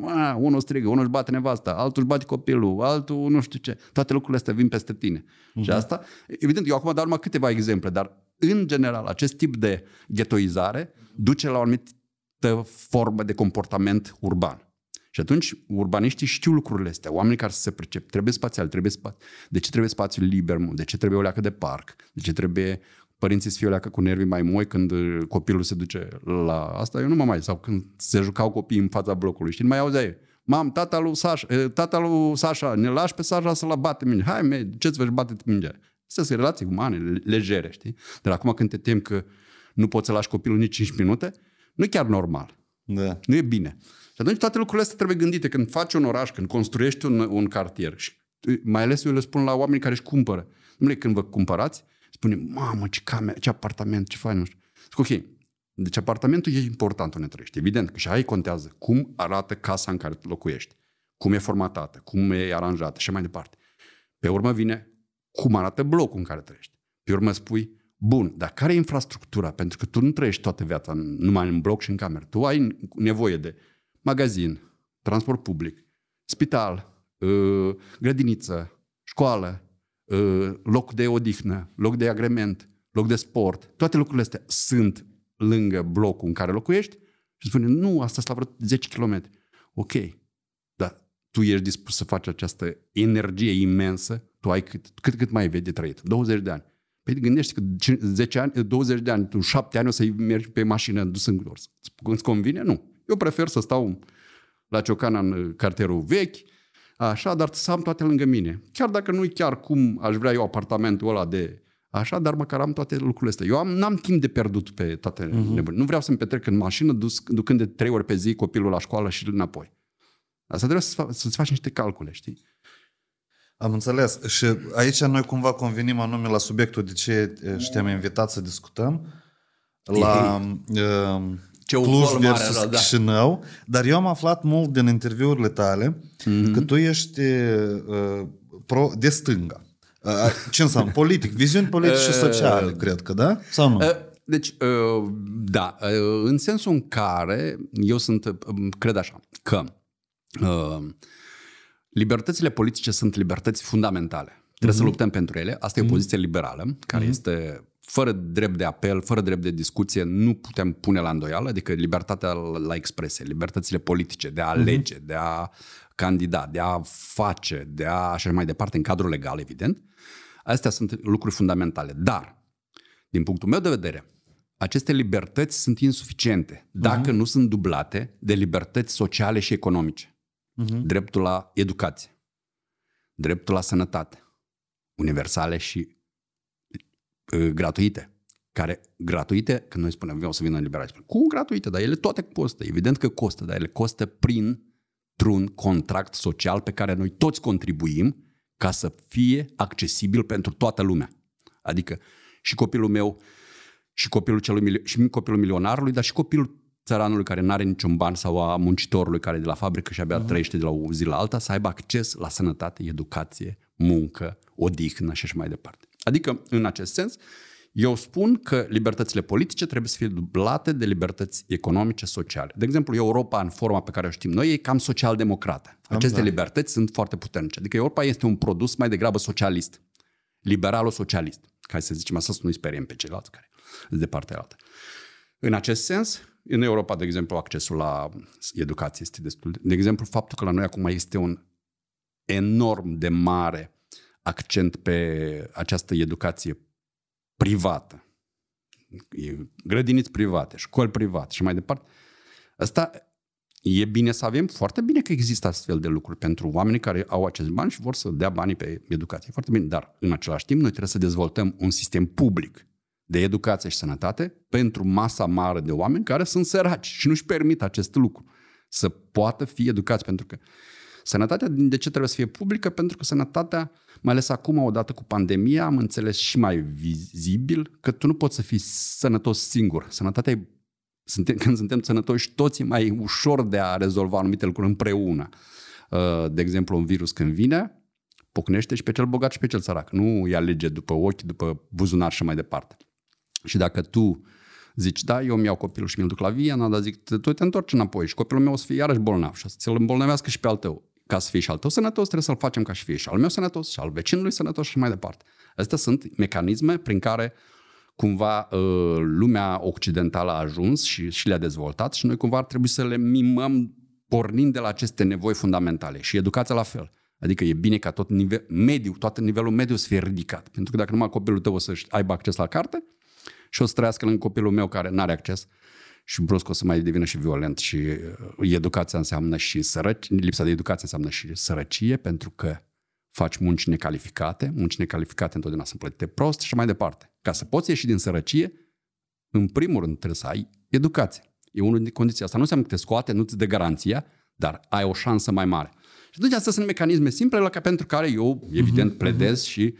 a, unul strigă, unul își bate nevasta, altul își bate copilul, altul nu știu ce, toate lucrurile astea vin peste tine. Uh-huh. Și asta, evident, eu acum dau numai câteva exemple, dar în general, acest tip de ghetoizare duce la o anumită formă de comportament urban. Și atunci urbaniștii știu lucrurile astea, oamenii care să se pricep, trebuie spațial, trebuie spațiu. De ce trebuie spațiu liber, de ce trebuie o leacă de parc, de ce trebuie părinții să fie o leacă cu nervii mai moi când copilul se duce la asta, eu nu mă mai, sau când se jucau copiii în fața blocului, știi, nu mai auzeai. Mam, tata lui Sasha, tata lui Sasha, ne lași pe Sasha să-l bate minge. Hai, me, ce-ți vei bate mingea? Astea sunt relații umane, legere, știi? Dar acum când te tem că nu poți să lași copilul nici 5 minute, nu e chiar normal. Da. Nu e bine. Și atunci toate lucrurile astea trebuie gândite. Când faci un oraș, când construiești un, un cartier, și mai ales eu le spun la oamenii care își cumpără. Nu când vă cumpărați, spune, mamă, ce cameră, ce apartament, ce fain, nu știu. Zic, ok, deci apartamentul e important unde trăiești. Evident că și aici contează cum arată casa în care locuiești, cum e formatată, cum e aranjată și mai departe. Pe urmă vine cum arată blocul în care trăiești. Pe urmă spui, bun, dar care e infrastructura? Pentru că tu nu trăiești toată viața numai în bloc și în cameră. Tu ai nevoie de magazin, transport public, spital, uh, grădiniță, școală, uh, loc de odihnă, loc de agrement, loc de sport. Toate lucrurile astea sunt lângă blocul în care locuiești și spune, nu, asta la vreo 10 km. Ok, dar tu ești dispus să faci această energie imensă, tu ai cât, cât, cât mai vei de trăit? 20 de ani. Păi gândește că 10 ani, 20 de ani, tu 7 ani o să mergi pe mașină dus în dors. Îți convine? Nu. Eu prefer să stau la Ciocana în cartierul vechi, așa, dar să am toate lângă mine. Chiar dacă nu-i chiar cum aș vrea eu apartamentul ăla de așa, dar măcar am toate lucrurile astea. Eu am, n-am timp de pierdut pe toate uh-huh. nebuni. Nu vreau să-mi petrec în mașină dus, ducând de trei ori pe zi copilul la școală și înapoi. Asta trebuie să, să-ți faci niște calcule, știi? Am înțeles. Și aici noi cumva convenim anume la subiectul de ce și te-am invitat să discutăm. La uh, (laughs) ce Cluj versus mare, da. Chișinău. Dar eu am aflat mult din interviurile tale mm-hmm. că tu ești uh, pro, de stânga. Uh, ce înseamnă? Politic, viziuni politice și (laughs) sociale, cred că, da? Sau nu? Deci, da, în sensul în care eu sunt, cred așa, că libertățile politice sunt libertăți fundamentale. Trebuie uh-huh. să mhm. luptăm pentru ele. Asta e o mhm. poziție liberală, care uh-huh. este fără drept de apel, fără drept de discuție, nu putem pune la îndoială, adică libertatea la expresie, libertățile politice, de a mhm. alege, uh-huh. de a candida, de a face, de a așa mai departe, în cadrul legal, evident. Astea sunt lucruri fundamentale. Dar, din punctul meu de vedere, aceste libertăți sunt insuficiente dacă uh-huh. nu sunt dublate de libertăți sociale și economice. Uh-huh. Dreptul la educație, dreptul la sănătate, universale și uh, gratuite. Care, gratuite, când noi spunem, vreau să vină liberali, spun, cum gratuite? Dar ele toate costă. Evident că costă, dar ele costă prin un contract social pe care noi toți contribuim ca să fie accesibil pentru toată lumea. Adică și copilul meu, și copilul, celui, și copilul milionarului, dar și copilul țăranului care nu are niciun ban sau a muncitorului care e de la fabrică și abia uh-huh. trăiește de la o zi la alta să aibă acces la sănătate, educație, muncă, odihnă și așa mai departe. Adică, în acest sens, eu spun că libertățile politice trebuie să fie dublate de libertăți economice, sociale. De exemplu, Europa, în forma pe care o știm noi, e cam social-democrată. Aceste da. libertăți sunt foarte puternice. Adică Europa este un produs mai degrabă socialist. Liberalo-socialist. Ca să zicem asta, să nu-i speriem pe ceilalți care sunt de partea altă. În acest sens, în Europa, de exemplu, accesul la educație este destul de... De exemplu, faptul că la noi acum este un enorm de mare accent pe această educație privată. Grădiniți private, școli private și mai departe. Asta e bine să avem, foarte bine că există astfel de lucruri pentru oamenii care au acest bani și vor să dea banii pe educație. Foarte bine, dar în același timp noi trebuie să dezvoltăm un sistem public de educație și sănătate pentru masa mare de oameni care sunt săraci și nu-și permit acest lucru. Să poată fi educați, pentru că sănătatea, de ce trebuie să fie publică? Pentru că sănătatea, mai ales acum, odată cu pandemia, am înțeles și mai vizibil că tu nu poți să fii sănătos singur. Sănătatea e, suntem, (laughs) când suntem sănătoși toți, e mai ușor de a rezolva anumite lucruri împreună. Uh, de exemplu, un virus când vine, pocnește și pe cel bogat și pe cel sărac. Nu îi alege după ochi, după buzunar și mai departe. Și dacă tu zici, da, eu mi iau copilul și mi-l duc la Viena, dar zic, tu te întorci înapoi și copilul meu o să fie iarăși bolnav și o să ți-l îmbolnăvească și pe al tău. Ca să fie și al tău sănătos, trebuie să-l facem ca și fie și al meu sănătos și al vecinului sănătos și mai departe. Astea sunt mecanisme prin care cumva uh, lumea occidentală a ajuns și, și le-a dezvoltat și noi cumva ar trebui să le mimăm pornind de la aceste nevoi fundamentale și educația la fel. Adică e bine ca tot nivel, mediu, tot nivelul mediu să fie ridicat. Pentru că dacă numai copilul tău o să aibă acces la carte și o să trăiască lângă copilul meu care nu are acces și brusc o să mai devină și violent și uh, educația înseamnă și sărăcie, lipsa de educație înseamnă și sărăcie pentru că faci munci necalificate, munci necalificate întotdeauna sunt plătite prost și mai departe. Ca să poți ieși din sărăcie, în primul rând trebuie să ai educație. E unul din condiții. Asta nu înseamnă că te scoate, nu ți dă garanția, dar ai o șansă mai mare. Și atunci astea sunt mecanisme simple la ca pentru care eu, evident, mhm, pledez mhm. și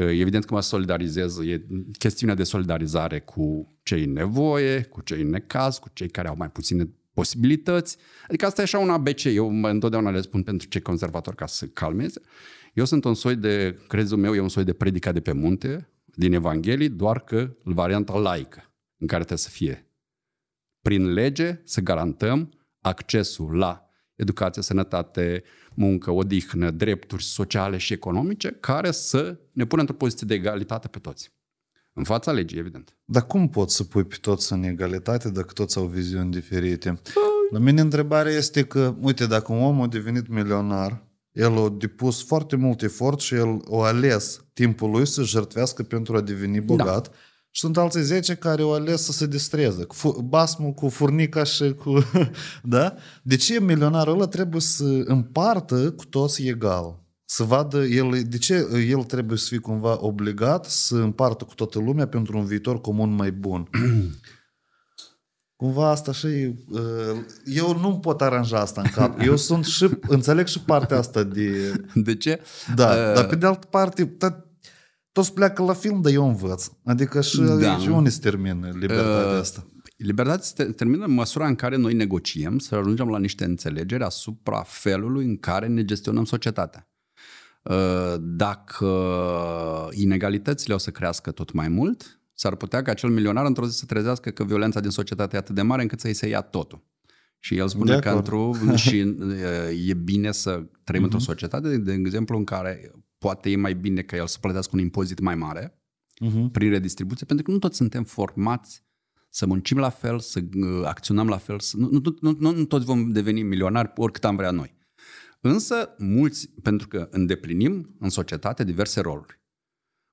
evident că mă solidarizez. E chestiunea de solidarizare cu cei în nevoie, cu cei în necaz, cu cei care au mai puține posibilități. Adică asta e așa un ABC. Eu întotdeauna le spun pentru cei conservatori ca să calmeze. Eu sunt un soi de, crezul meu, e un soi de predica de pe munte, din Evanghelii, doar că varianta laică, în care trebuie să fie prin lege să garantăm accesul la educație, sănătate, muncă, odihnă, drepturi sociale și economice, care să ne pună într-o poziție de egalitate pe toți. În fața legii, evident. Dar cum poți să pui pe toți în egalitate dacă toți au viziuni diferite? La mine întrebarea este că, uite, dacă un om a devenit milionar, el a depus foarte mult efort și el a ales timpul lui să jertvească pentru a deveni bogat. Da. Și sunt alții 10 care au ales să se distreze. Cu basmul, cu furnica și cu... (laughs) da? De ce milionarul ăla trebuie să împartă cu toți egal? Să vadă, el, de ce el trebuie să fie cumva obligat să împartă cu toată lumea pentru un viitor comun mai bun? (clears throat) Cumva asta și... Uh, eu nu pot aranja asta în cap. Eu sunt și... Înțeleg și partea asta de... De ce? Da, uh... dar pe de altă parte, toți pleacă la film, dar eu învăț. Adică și, da. și unde se termină libertatea uh, asta? Libertatea se termină în măsura în care noi negociem să ajungem la niște înțelegeri asupra felului în care ne gestionăm societatea. Uh, dacă inegalitățile o să crească tot mai mult, s-ar putea ca acel milionar într-o zi să trezească că violența din societate e atât de mare încât să-i se ia totul. Și el spune că într-o, (laughs) și uh, e bine să trăim uh-huh. într-o mhm. societate, de exemplu, în care poate e mai bine ca el să plătească un impozit mai mare uh-huh. prin redistribuție, pentru că nu toți suntem formați să muncim la fel, să uh, acționăm la fel, să, nu, nu, nu, nu, nu toți vom deveni milionari oricât am vrea noi. Însă, mulți, pentru că îndeplinim în societate diverse roluri.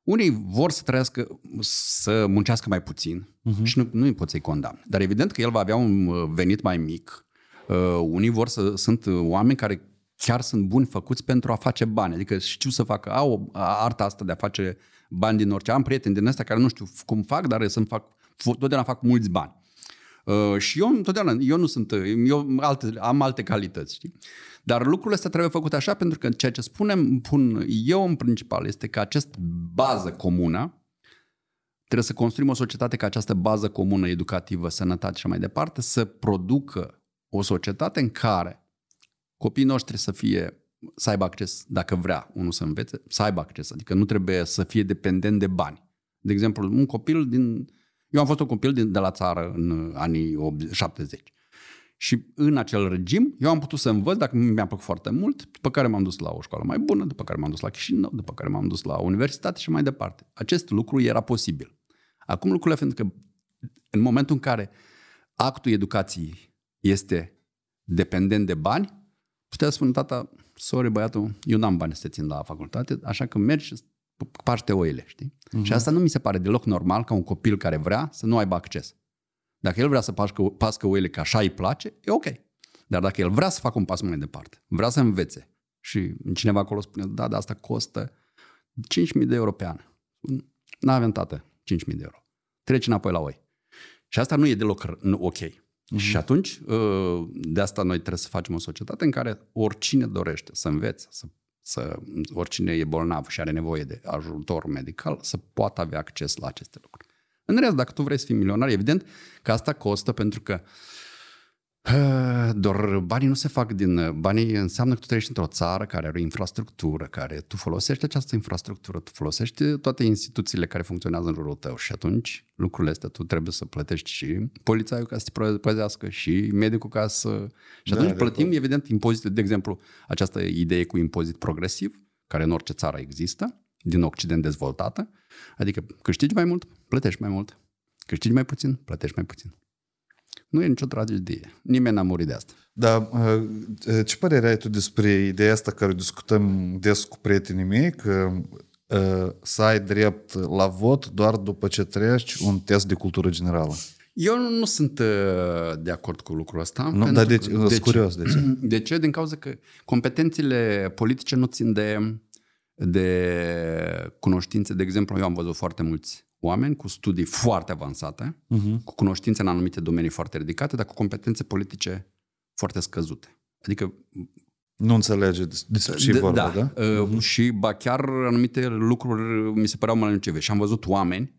Unii vor să trăiască, să muncească mai puțin uh-huh. și nu, nu îi pot să-i condamn. Dar evident că el va avea un uh, venit mai mic. Uh, unii vor să, sunt oameni care chiar sunt buni făcuți pentru a face bani. Adică știu să facă, au arta asta de a face bani din orice. Am prieteni din ăsta care nu știu cum fac, dar să fac, totdeauna fac mulți bani. Uh, și eu întotdeauna, eu nu sunt, eu alte, am alte calități, știi? Dar lucrurile astea trebuie făcute așa pentru că ceea ce spunem, pun eu în principal, este că acest bază comună, trebuie să construim o societate ca această bază comună educativă, sănătate și mai departe, să producă o societate în care copiii noștri să fie să aibă acces, dacă vrea unul să învețe, să aibă acces. Adică nu trebuie să fie dependent de bani. De exemplu, un copil din... Eu am fost un copil din, de la țară în anii 70. Și în acel regim, eu am putut să învăț, dacă mi-a plăcut foarte mult, după care m-am dus la o școală mai bună, după care m-am dus la Chișinău, după care m-am dus la universitate și mai departe. Acest lucru era posibil. Acum lucrurile, pentru că în momentul în care actul educației este dependent de bani, putea spune tata, sorry băiatul, eu n-am bani să te țin la facultate, așa că mergi și paște oile, știi? Uh-huh. Și asta nu mi se pare deloc normal ca un copil care vrea să nu aibă acces. Dacă el vrea să pască, pască oile că așa îi place, e ok. Dar dacă el vrea să facă un pas mai departe, vrea să învețe și cineva acolo spune, da, dar asta costă 5.000 de euro pe an. N-avem tată 5.000 de euro. Treci înapoi la oi. Și asta nu e deloc ok. Mm-hmm. Și atunci, uh, de asta noi trebuie să facem o societate în care oricine dorește să învețe, să, să, oricine e bolnav și are nevoie de ajutor medical, să poată avea acces la aceste lucruri. În rest, dacă tu vrei să fii milionar, evident că asta costă pentru că Uh, Doar banii nu se fac din... Banii înseamnă că tu trăiești într-o țară care are o infrastructură, care tu folosești această infrastructură, tu folosești toate instituțiile care funcționează în jurul tău și atunci lucrurile astea tu trebuie să plătești și polițaiul ca să te păzească și medicul ca să... Și atunci Da, de plătim, acord. evident, impozite. De exemplu, această idee cu impozit progresiv, care în orice țară există, din Occident dezvoltată, adică câștigi mai mult, plătești mai mult. Câștigi mai puțin, plătești mai puțin. Nu e nicio tragedie. Nimeni n-a murit de asta. Da, uh, ce părere ai tu despre ideea asta care o discutăm des cu prietenii mei, că uh, să ai drept la vot doar după ce treci un test de cultură generală? Eu nu sunt uh, de acord cu lucrul ăsta. Nu? pentru Dar de, că- ce- sunt curios de ce. (clears throat) De ce? Din cauza că competențele politice nu țin de, de cunoștințe. De exemplu, eu am văzut foarte mulți oameni cu studii foarte avansate, Uh-huh. cu cunoștințe în anumite domenii foarte ridicate, dar cu competențe politice foarte scăzute. Adică Nu înțelege des- despre ce e de- vorba, da? da? Uh, Și ba chiar anumite lucruri mi se păreau mănânceve. Și am văzut oameni,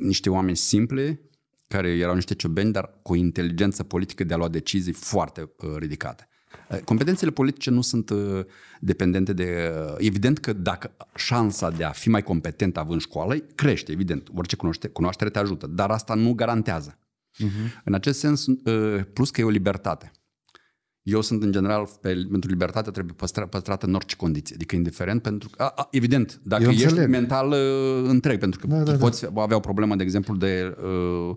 niște oameni simple, care erau niște ciobeni, dar cu o inteligență politică de a lua decizii foarte uh, ridicate. Uh, Competențele politice nu sunt uh, dependente de... Uh, evident că dacă șansa de a fi mai competent având școală crește, evident. Orice cunoaște, cunoaștere te ajută, dar asta nu garantează. Uh-huh. În acest sens, uh, plus că e o libertate. Eu sunt în general pe, pentru libertate trebuie păstra, păstrată în orice condiție. Adică indiferent pentru că, a, a, evident, dacă Eu ești înțeleg. mental uh, întreg, pentru că Da, da, da, da, da. poți avea o problemă, de exemplu, de, uh,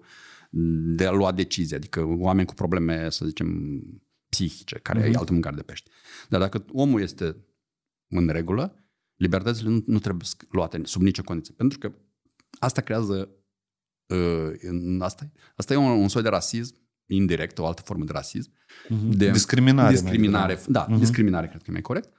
de a lua decizii. Adică oameni cu probleme, să zicem, psihice, care Mhm. uh-huh. e altă mâncare de pește. Dar dacă omul este în regulă, libertățile nu, nu trebuie sc- luate sub nicio condiție. Pentru că asta creează uh, în- asta, asta e un, un soi de rasism indirect, o altă formă de rasism. De Discriminare, mai Discriminare, da, uh-huh. discriminare cred că e mai corect.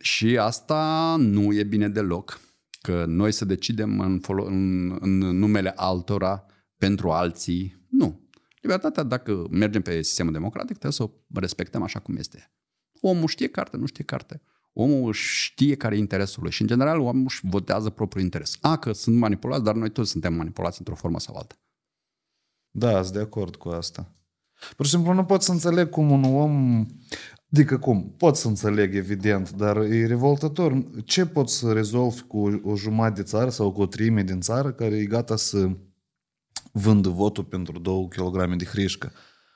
Și asta nu e bine deloc. Că noi să decidem în, folo- în, în numele altora pentru alții. Nu. Libertatea, dacă mergem pe sistemul democratic, trebuie să o respectăm așa cum este. Omul știe carte, nu știe carte. Omul știe care e interesul lui și, în general, omul își votează propriul interes. A, că sunt manipulați, dar noi toți suntem manipulați într-o formă sau alta. Da, sunt de acord cu asta. Pur și simplu nu pot să înțeleg cum un om... Adică cum? Pot să înțeleg, evident, dar e revoltător. Ce poți să rezolvi cu o jumătate de țară sau cu o treime din țară care e gata să vândă votul pentru 2 kg de hrișcă?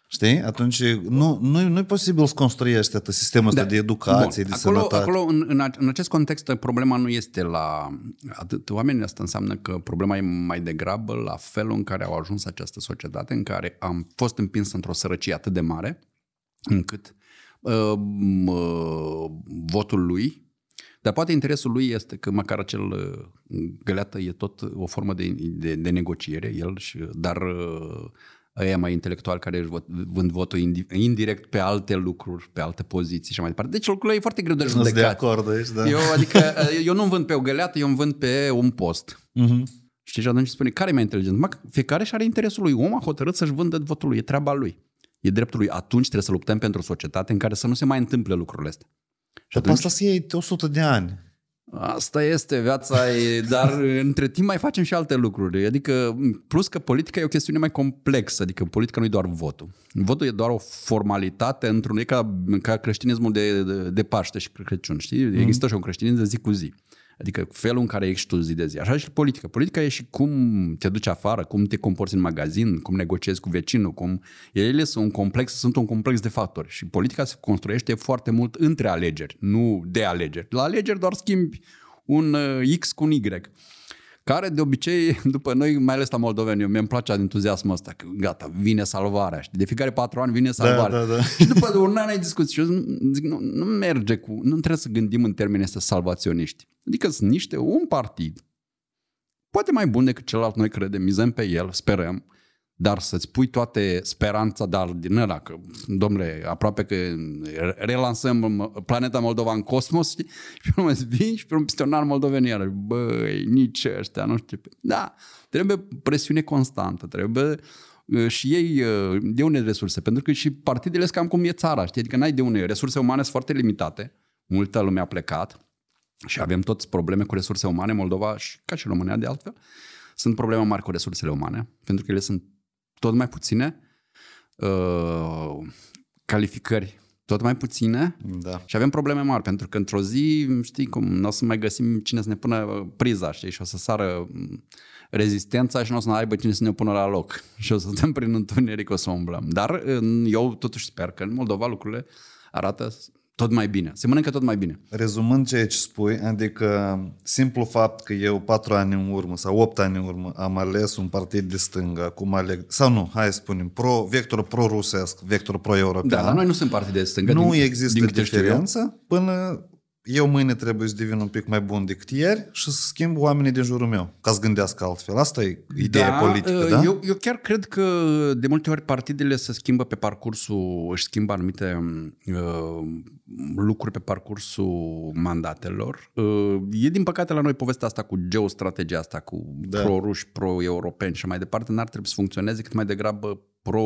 Știi? Atunci nu, nu, nu e posibil să construiești atât sistemul ăsta Da. de educație, Bun. de acolo, sănătate. Acolo, în, în, a- în acest context, problema nu este la atât oamenii, asta înseamnă că problema e mai degrabă la felul în care au ajuns această societate, în care am fost împins într-o sărăcie atât de mare, încât uh, m- uh, votul lui, dar poate interesul lui este că măcar acel uh, găleată e tot o formă de, de, de negociere, el, și, dar uh, ăia mai intelectuali care își vot, vând votul indi, indirect pe alte lucruri, pe alte poziții și mai departe. Deci lucrurile e foarte greu de Nu sunt de judecat. acord aici, da. Eu, adică, eu nu vând pe o găleată, eu îmi vând pe un post. Mhm. Știi, și atunci spune, care e mai inteligent? Mă, fiecare și are interesul lui. Omul a hotărât să-și vândă votul lui, e treaba lui. E dreptul lui. Atunci trebuie să luptăm pentru o societate în care să nu se mai întâmple lucrurile astea. Și Dar pe asta să iei 100 de ani. Asta este viața, e, dar între timp mai facem și alte lucruri. Adică, plus că politica e o chestiune mai complexă, adică politica nu e doar votul. Votul e doar o formalitate într-un, e ca, ca creștinismul de, de, de Paște și Crăciun, știi? Există și un creștinism de zi cu zi. Adică felul în care ești tu zi de zi. Așa și politica. Politica e și cum te duci afară, cum te comporți în magazin, cum negociezi cu vecinul, cum... Ele sunt un complex, sunt un complex de factori și politica se construiește foarte mult între alegeri, nu de alegeri. La alegeri doar schimbi un uh, X cu un Y. Care de obicei, (laughs) după noi, mai ales la moldoveni, mi-mi place entuziasmul ăsta, că gata, vine salvarea. Știi? De fiecare patru ani vine salvarea. da, da. (laughs) Și după un an ai discuții și eu zic, nu, nu merge cu, nu trebuie să gândim în termeni ăsta salvaționiști. Adică sunt niște, un partid, poate mai bun decât celălalt, noi credem, mizăm pe el, sperăm, dar să-ți pui toate speranța dar din ăla, că, domnule, aproape că relansăm planeta Moldova în cosmos, știi? Și pe urmă îți vin și pe urmă peste un an moldovenii iarăși, băi, nici ăștia, nu știu ce. Da, trebuie presiune constantă, trebuie uh, și ei uh, de unde resurse, pentru că și partidele sunt cam cum e țara, știi? Adică n-ai de unde, resurse umane sunt foarte limitate, multă lume a plecat și avem toți probleme cu resurse umane, Moldova și ca și România de altfel, sunt probleme mari cu resursele umane, pentru că ele sunt tot mai puține. uh, calificări tot mai puține Da. și avem probleme mari, pentru că într-o zi, știi cum, nu o să mai găsim cine să ne pună priza, știi, și o să sară mm, rezistența și nu o să ne aibă cine să ne pună la loc. (laughs) Și o să stăm prin întuneric, o să umblăm. Dar în- eu totuși sper că în Moldova lucrurile arată tot mai bine. Se mănâncă tot mai bine. Rezumând ceea ce spui, adică simplu fapt că eu patru ani în urmă sau opt ani în urmă am ales un partid de stânga, cum aleg, sau nu, hai să spunem, pro, vector pro-rusesc, vector pro-european. Da, dar noi nu suntem partide de stânga. nu din, există din câte știu eu. diferență până eu mâine trebuie să devin un pic mai bun decât ieri și să schimb oamenii din jurul meu, ca să gândească altfel. Asta e ideea politică, uh, da? Eu, eu chiar cred că de multe ori partidele se schimbă pe parcursul, își schimbă anumite uh, lucruri pe parcursul mandatelor. Uh, e din păcate la noi povestea asta cu geostrategia asta, cu Da. da. pro-ruși, pro-europeni și mai departe, n-ar trebui să funcționeze cât mai degrabă pro,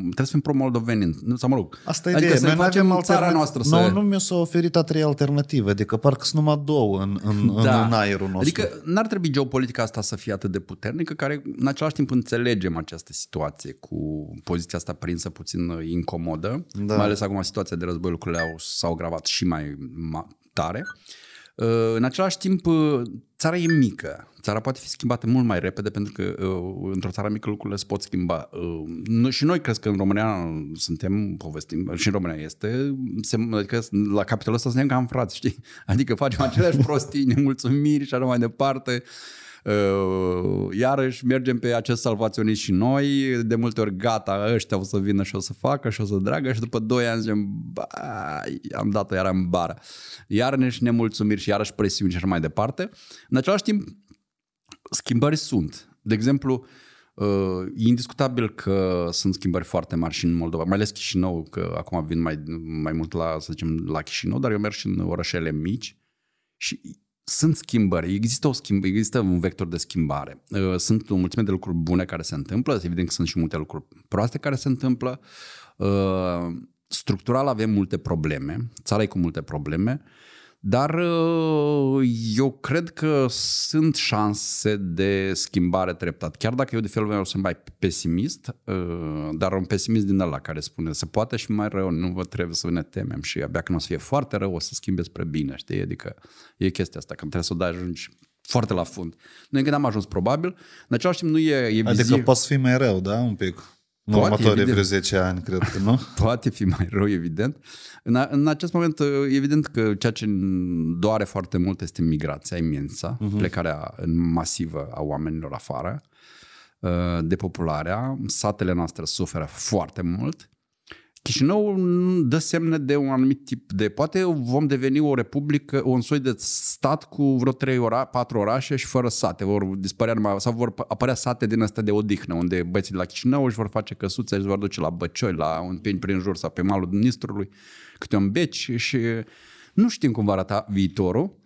trebuie să fim pro-moldoveni, nu- sau mă rog. Asta e adică ideea. să Noi nu facem avem țara alterna- noastră Nu, să... nu mi s-a oferit a treia alternativă, adică parcă sunt numai două în, în, (laughs) da. în aerul nostru. Adică n-ar trebui geopolitica asta să fie atât de puternică, care în același timp înțelegem această situație cu poziția asta prinsă puțin uh, incomodă, Da. da. mai ales acum situația de război, lucrurile au, s-au agravat și mai ma- tare. Uh, În același timp, uh, țara e mică. Țara poate fi schimbată mult mai repede pentru că uh, într-o țară mică lucrurile se pot schimba. Uh, noi- Și noi cred că în România suntem, povestim, și în România este, se, adică la capitolul ăsta suntem cam frați, știi? Adică facem aceleași (laughs) prostii, nemulțumiri și așa mai departe. Uh, iarăși mergem pe acest salvaționist și noi, de multe ori gata, ăștia o să vină și o să facă și o să dragă și după 2 ani zicem, "Bai, am dat-o iar în bară. Iarăși nemulțumiri și iarăși presiuni și așa mai departe. În același timp, schimbări sunt. De exemplu, uh, e indiscutabil că sunt schimbări foarte mari și în Moldova, mai ales Chișinău, că acum vin mai, mai mult la, să zicem, la Chișinău, dar eu merg și în orășele mici și sunt schimbări, există, o schimb, există un vector de schimbare. Uh, Sunt o mulțime de lucruri bune care se întâmplă, evident că sunt și multe lucruri proaste care se întâmplă. Uh, Structural avem multe probleme, țara e cu multe probleme, dar uh, eu cred că sunt șanse de schimbare treptat. Chiar dacă eu de felul meu sunt mai pesimist, uh, dar un pesimist din ăla care spune se poate și mai rău, nu vă trebuie să ne temem și abia când o să fie foarte rău o să schimbe spre bine, știi? Adică e chestia asta, că trebuie să o dai ajungi foarte la fund. Noi când am ajuns probabil, în același timp nu e, e Adică viziv. poate să fii mai rău, da? Un pic. În Poate, următorii evident. vreo 10 ani, cred că, nu? (laughs) Poate fi mai rău, evident. În, a, în acest moment, evident că ceea ce doare foarte mult este migrația imensă, uh-huh. plecarea masivă a oamenilor afară, uh, depopularea, satele noastre suferă foarte mult. Chișinău dă semne de un anumit tip de... Poate vom deveni o republică, un soi de stat cu vreo trei ora, patru orașe și fără sate. Vor dispărea numai, sau vor apărea sate din astea de odihnă, unde băieții de la Chișinău își vor face căsuțe, își vor duce la Băcioi, la un pin prin jur sau pe malul Nistrului, câte un beci și nu știm cum va arata viitorul.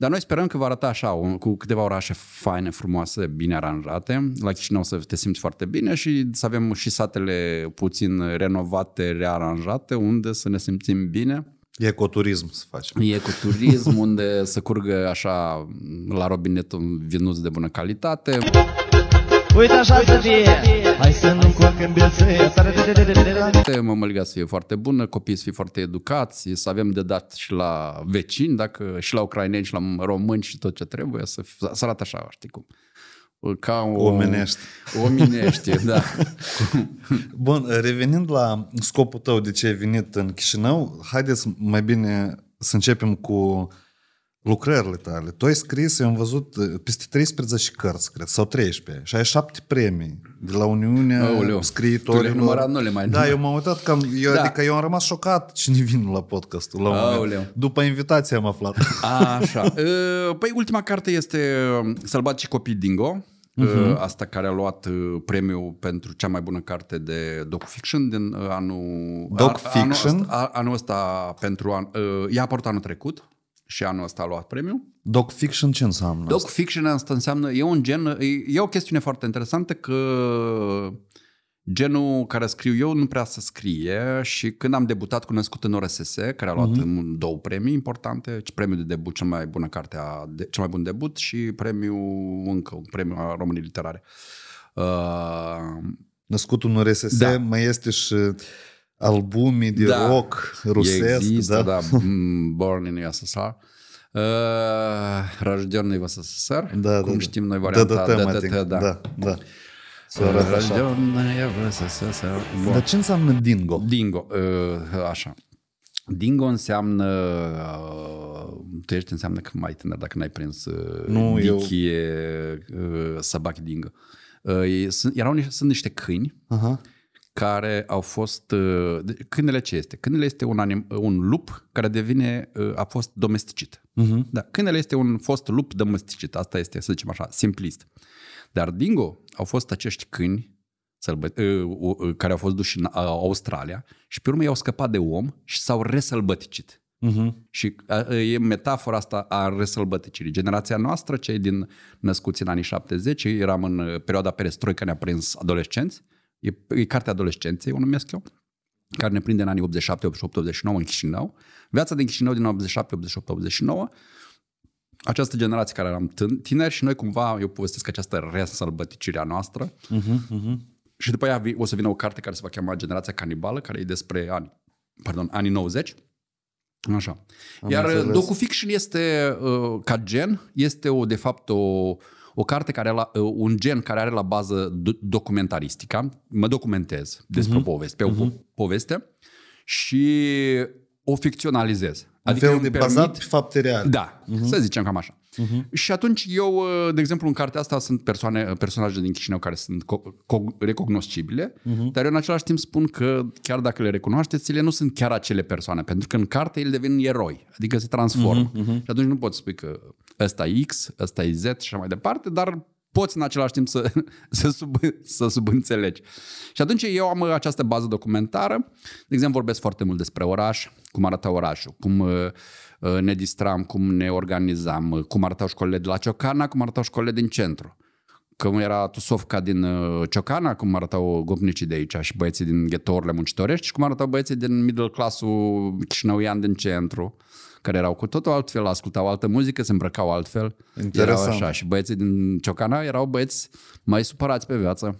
Dar noi sperăm că va arăta așa, un- cu câteva orașe faine, frumoase, bine aranjate. La Chișinău să te simți foarte bine și să avem și satele puțin renovate, rearanjate, unde să ne simțim bine. Ecoturism să facem. E cu turism, unde să curgă așa la robinet un vinuț de bună calitate. Uite așa să fie Hai să nu încurcăm biețe Mămăliga să fie foarte bună, copiii să fie foarte educați, să avem de dat și la vecini, dacă și la ucraineni și la români și tot ce trebuie, să, f- să arate așa, știi cum. Ca o, Omenești. Omenește, da. (laughs) Bun, revenind la scopul tău de ce ai venit în Chișinău, haideți mai bine să începem cu lucrările tale. Tu ai scris, eu am văzut, peste 13 cărți, cred, sau 13, și ai 7 premii de la Uniunea Aoleu. Scriitorilor. Tu le-ai numărat, nu le mai Da, număr. eu m-am uitat cam, eu, Da. adică eu am rămas șocat cine vin la podcastul. La un moment. Aoleu. După invitație am aflat. Așa. Uh, (laughs) Păi ultima carte este Sălbați copii Dingo. Uh-huh. Asta care a luat uh, premiul pentru cea mai bună carte de docu-fiction din uh, anul... Doc-fiction? Anul ăsta, anul ăsta pentru an... uh, Ea a apărut anul trecut și anul ăsta a luat premiul. Doc fiction ce înseamnă? Doc fiction asta înseamnă, e un gen, e, e o chestiune foarte interesantă că genul care scriu eu nu prea se scrie și când am debutat cu Născut în ORSS, care a luat uh-huh. două premii importante, premiul de debut, cel mai bună carte, a, de, cel mai bun debut și premiul încă, un premiu a Românii Literare. Uh, născut în RSS, Da. mai este și albumii de Da. rock rusesc. Există, da? da, mm, Born in USSR. Uh, Рожденный в СССР, Da, cum da, știm noi da, varianta da, da, DDT, da. da, da. Să arată așa. Рожденная в СССР. Bun. Dar ce înseamnă dingo? Dingo, uh, așa. Dingo înseamnă, uh, tu ești înseamnă că mai tânăr dacă n-ai prins uh, Nu, eu- dichie, uh, sabac dingo. Uh, ei sunt, erau niște, sunt niște câini Aha. care au fost... uh, de- Câinele ce este? Câinele este un, anim, un lup care devine, uh, a fost domesticit. Mhm. Da, câinele este un fost lup domesticit. Asta este, să zicem așa, simplist. Dar dingo au fost acești câini sălbă- uh, uh, uh, care au fost duși în uh, Australia și pe urmă i-au scăpat de om și s-au resălbăticit. Mhm. Și a, e metafora asta a resălbăticirii. Generația noastră, cei din născuți în anii 70, eram în uh, perioada perestroică, ne-a prins adolescenți, e, e cartea adolescenței, o numesc eu, care ne prinde în anii 87, 88, 89 în Chișinău. Viața din Chișinău din 87, 88, 89, această generație care eram tân- tineri și noi cumva, eu povestesc această resălbăticire a noastră, Mhm, mhm. și după aia vi- o să vină o carte care se va chema Generația Canibală, care e despre ani, pardon, anii 90. Așa. Am Iar înțeles. docufiction este, uh, ca gen, este o, de fapt o, o carte care are la, uh, un gen care are la bază do- documentaristica. Mă documentez despre Mhm. uh-huh. poveste, pe o po- poveste și o ficționalizez. Un Adică fel eu de îmi bazat permit- pe fapte reale. da, uh-huh. să zicem cam așa. Uh-huh. Și atunci eu, uh, de exemplu, în cartea asta sunt persoane, personaje din Chișinău care sunt co- co- recognoscibile, uh-huh. dar eu în același timp spun că chiar dacă le recunoașteți, ele nu sunt chiar acele persoane, pentru că în carte ele devin eroi, adică se transformă. Uh-huh. Și atunci nu poți spui că ăsta e X, ăsta e Z și așa mai departe, dar poți în același timp să, (laughs) să, sub, să subînțelegi. Și atunci eu am această bază documentară, de exemplu vorbesc foarte mult despre oraș, cum arăta orașul, cum uh, uh, ne distram, cum ne organizam, uh, cum arătau școlile de la Ciocana, cum arătau școlile din centru. Cum era Tusovca din uh, Ciocana, cum arătau gopnicii de aici și băieții din ghetourile muncitorești și cum arătau băieții din middle class-ul chișinăuian din centru, care erau cu totul altfel, ascultau altă muzică, se îmbrăcau altfel. Interesant. Erau așa. Și băieții din Ciocana erau băieți mai supărați pe viață.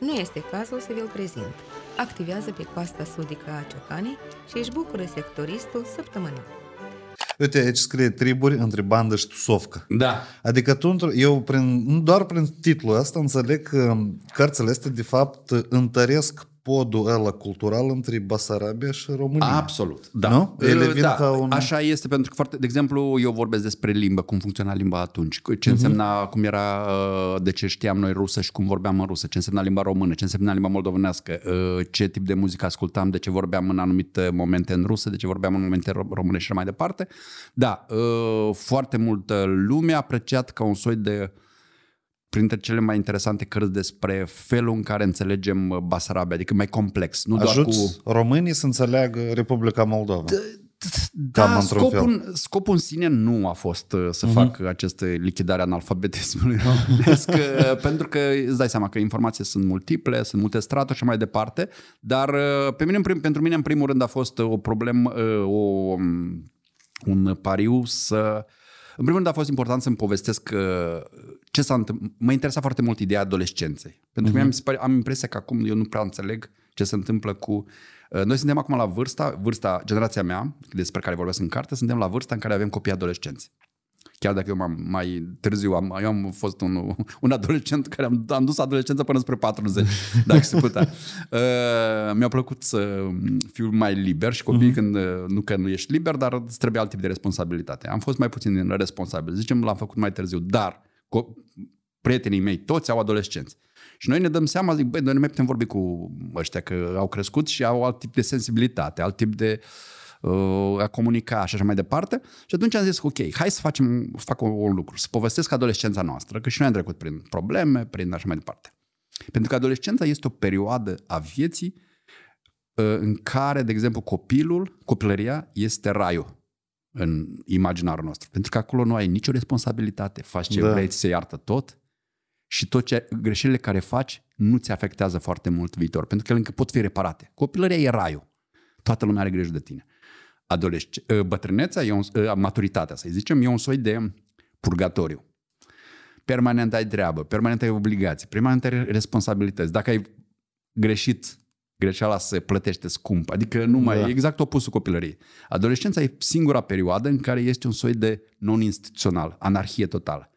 Nu este cazul să vi-l prezint. Activează pe coasta sudică a Ciocanii și își bucură sectoristul săptămânal. Uite, aici scrie triburi între bandă și tusovcă. Da. Adică tu, într- eu prin, nu doar prin titlul ăsta înțeleg că cărțile astea de fapt întăresc podul ăla cultural între Basarabia și România. Absolut, da. Nu? Ele Uh, vin da, ca un- Așa este, pentru că, foarte, de exemplu, eu vorbesc despre limbă, cum funcționa limba atunci, Mhm. ce însemna, cum era, uh, de ce știam noi rusă și cum vorbeam în rusă, ce însemna limba română, ce însemna limba moldovenească, uh, ce tip de muzică ascultam, de ce vorbeam în anumite momente în rusă, de ce vorbeam în momente ro- române și așa mai departe. Da, uh, foarte multă lume a apreciat ca un soi de printre cele mai interesante cărți despre felul în care înțelegem uh, Basarabia, adică mai complex, nu doar Ajuți cu... românii să înțeleagă Republica Moldova. Da, Cam într-un scopul, scopul în sine nu a fost uh, să uh-huh. fac această lichidare a analfabetismului (laughs) românesc, uh, pentru că îți dai seama că informații sunt multiple, sunt multe straturi și mai departe, dar uh, pe mine, în prim, pentru mine în primul rând a fost uh, o problemă, uh, o, um, un pariu să... În primul rând a fost important să-mi povestesc uh, ce s-a întâmplat. Mă interesa foarte mult ideea adolescenței. Pentru că uh-huh. mi se pare, am impresia că acum eu nu prea înțeleg ce se întâmplă cu... Uh, Noi suntem acum la vârsta, vârsta, generația mea, despre care vorbesc în carte, suntem la vârsta în care avem copii adolescenți. Chiar dacă eu m-am mai târziu, am, eu am fost un, (laughs) un adolescent care am, am dus adolescența până spre 40, (laughs) dacă se putea. Uh, mi-a plăcut să fiu mai liber și copiii, uh-huh. când, uh, nu că nu ești liber, dar îți trebuie alt tip de responsabilitate. Am fost mai puțin responsabil. Zicem, l-am făcut mai târziu, dar co- prietenii mei toți au adolescenți. Și noi ne dăm seama, zic, băi, noi nu mai putem vorbi cu ăștia că au crescut și au alt tip de sensibilitate, alt tip de uh, a comunica și așa mai departe. Și atunci am zis, ok, hai să facem, fac un, un lucru, să povestesc adolescența noastră, că și noi am trecut prin probleme, prin așa mai departe. Pentru că adolescența este o perioadă a vieții uh, în care, de exemplu, copilul, copilăria este raiul în imaginarul nostru. Pentru că acolo nu ai nicio responsabilitate, faci ce Da. da. vrei, ți se iartă tot și tot ce, greșelile care faci nu ți afectează foarte mult viitor, pentru că ele încă pot fi reparate. Copilăria e raiul. Toată lumea are grijă de tine. Adolesce- bătrânețea, e un, maturitatea, să zicem, e un soi de purgatoriu. permanent ai treabă, permanent ai obligații, permanent ai responsabilități. Dacă ai greșit, greșeala se plătește scump. Adică nu mai Da. e exact opusul copilăriei. Adolescența e singura perioadă în care ești un soi de non-instituțional, anarhie totală.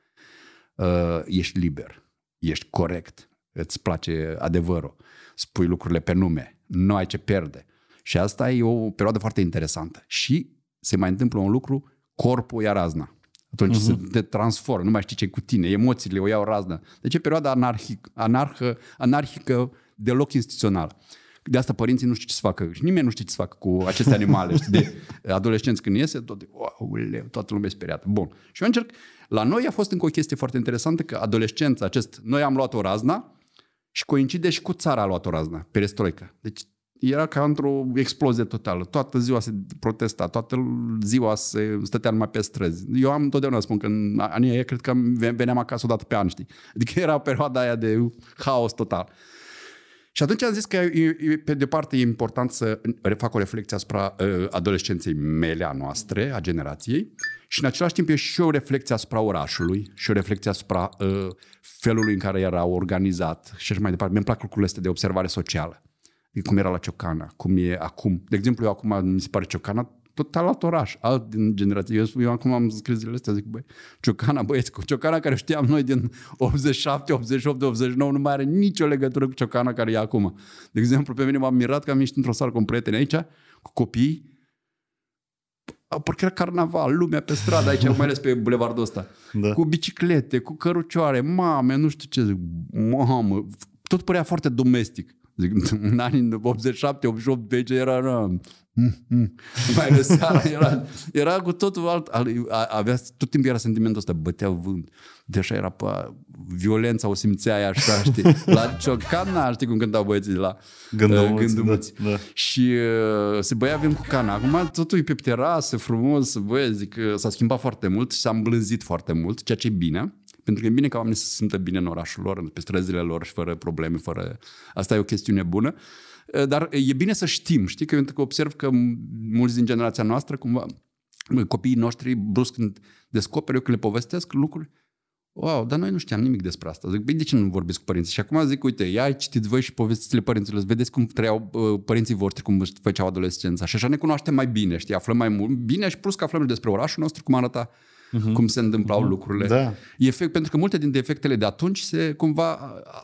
Uh, ești liber, ești corect, îți place adevărul, spui lucrurile pe nume, nu ai ce pierde. Și asta e o perioadă foarte interesantă. Și se mai întâmplă un lucru, corpul ia razna. Atunci uh-huh. se te transformă, nu mai știi ce cu tine, emoțiile o iau razna. Deci e perioada anarhic, anarhă, anarhică deloc instituțională. De asta părinții nu știu ce să facă și nimeni nu știe ce să facă cu aceste animale. știi, de (laughs) adolescenți când iese, tot, wow, toată lumea e speriată. Bun. Și eu încerc, la noi a fost încă o chestie foarte interesantă că adolescența, acest, noi am luat o razna și coincide și cu țara a luat o razna, perestroica. Deci era ca într-o explozie totală. Toată ziua se protesta, toată ziua se stătea numai pe străzi. Eu am întotdeauna spun că în anii aia cred că veneam acasă o dată pe an, știi? Adică era perioada aia de haos total. Și atunci am zis că e, e, pe de parte e important să fac o reflexie asupra uh, adolescenței mele, a noastre, a generației, și în același timp e și o reflexie asupra orașului și o reflexie asupra uh, felului în care era organizat și așa mai departe. Mi-mi plac lucrurile astea de observare socială. Cum era la Ciocana, cum e acum. De exemplu, eu acum mi se pare Ciocana total alt oraș, alt din generație. Eu, eu acum am scris zilele astea, zic, băi, Ciocana, băieți, cu Ciocana care știam noi din 87, 88, 89, nu mai are nicio legătură cu Ciocana care e acum. De exemplu, pe mine m-am mirat că am ieșit într-o sală cu un prieten aici, cu copii, parcă era carnaval, lumea pe stradă aici, mai ales pe bulevardul ăsta. Da. Cu biciclete, cu cărucioare, mame, nu știu ce zic, mamă, tot părea foarte domestic. Zic, (laughs) în anii 87, 88, pe aici era, era mm, mm. Mai ales seara, era, era cu totul alt, avea, tot timpul era sentimentul ăsta, bătea vânt, de așa era, pă, violența o simțeai așa, știi, la ciocana, știi cum cântau băieții de la (laughs) Gândămuți, uh, Gândămuți. da, da. Și uh, se băia avem cu cana. Acum totul e pe terasă, frumos, băie, zic că s-a schimbat foarte mult și s-a îmblânzit foarte mult, ceea ce e bine. Pentru că e bine ca oamenii să se simtă bine în orașul lor, pe străzile lor și fără probleme, fără... Asta e o chestiune bună. Dar e bine să știm, știi, că eu observ că mulți din generația noastră, cumva, copiii noștri, brusc când descoperă eu că le povestesc lucruri, Wow, dar noi nu știam nimic despre asta. Zic, băi, de ce nu vorbiți cu părinții? Și acum zic, uite, ia citiți voi și povestiți-le părinților, vedeți cum trăiau uh, părinții voștri, cum își făceau adolescența. Și așa ne cunoaștem mai bine, știi, aflăm mai mult bine și plus că aflăm și despre orașul nostru, cum arăta uh-huh. cum se întâmplau uh-huh. lucrurile. Da. Efect, pentru că multe din defectele de atunci se cumva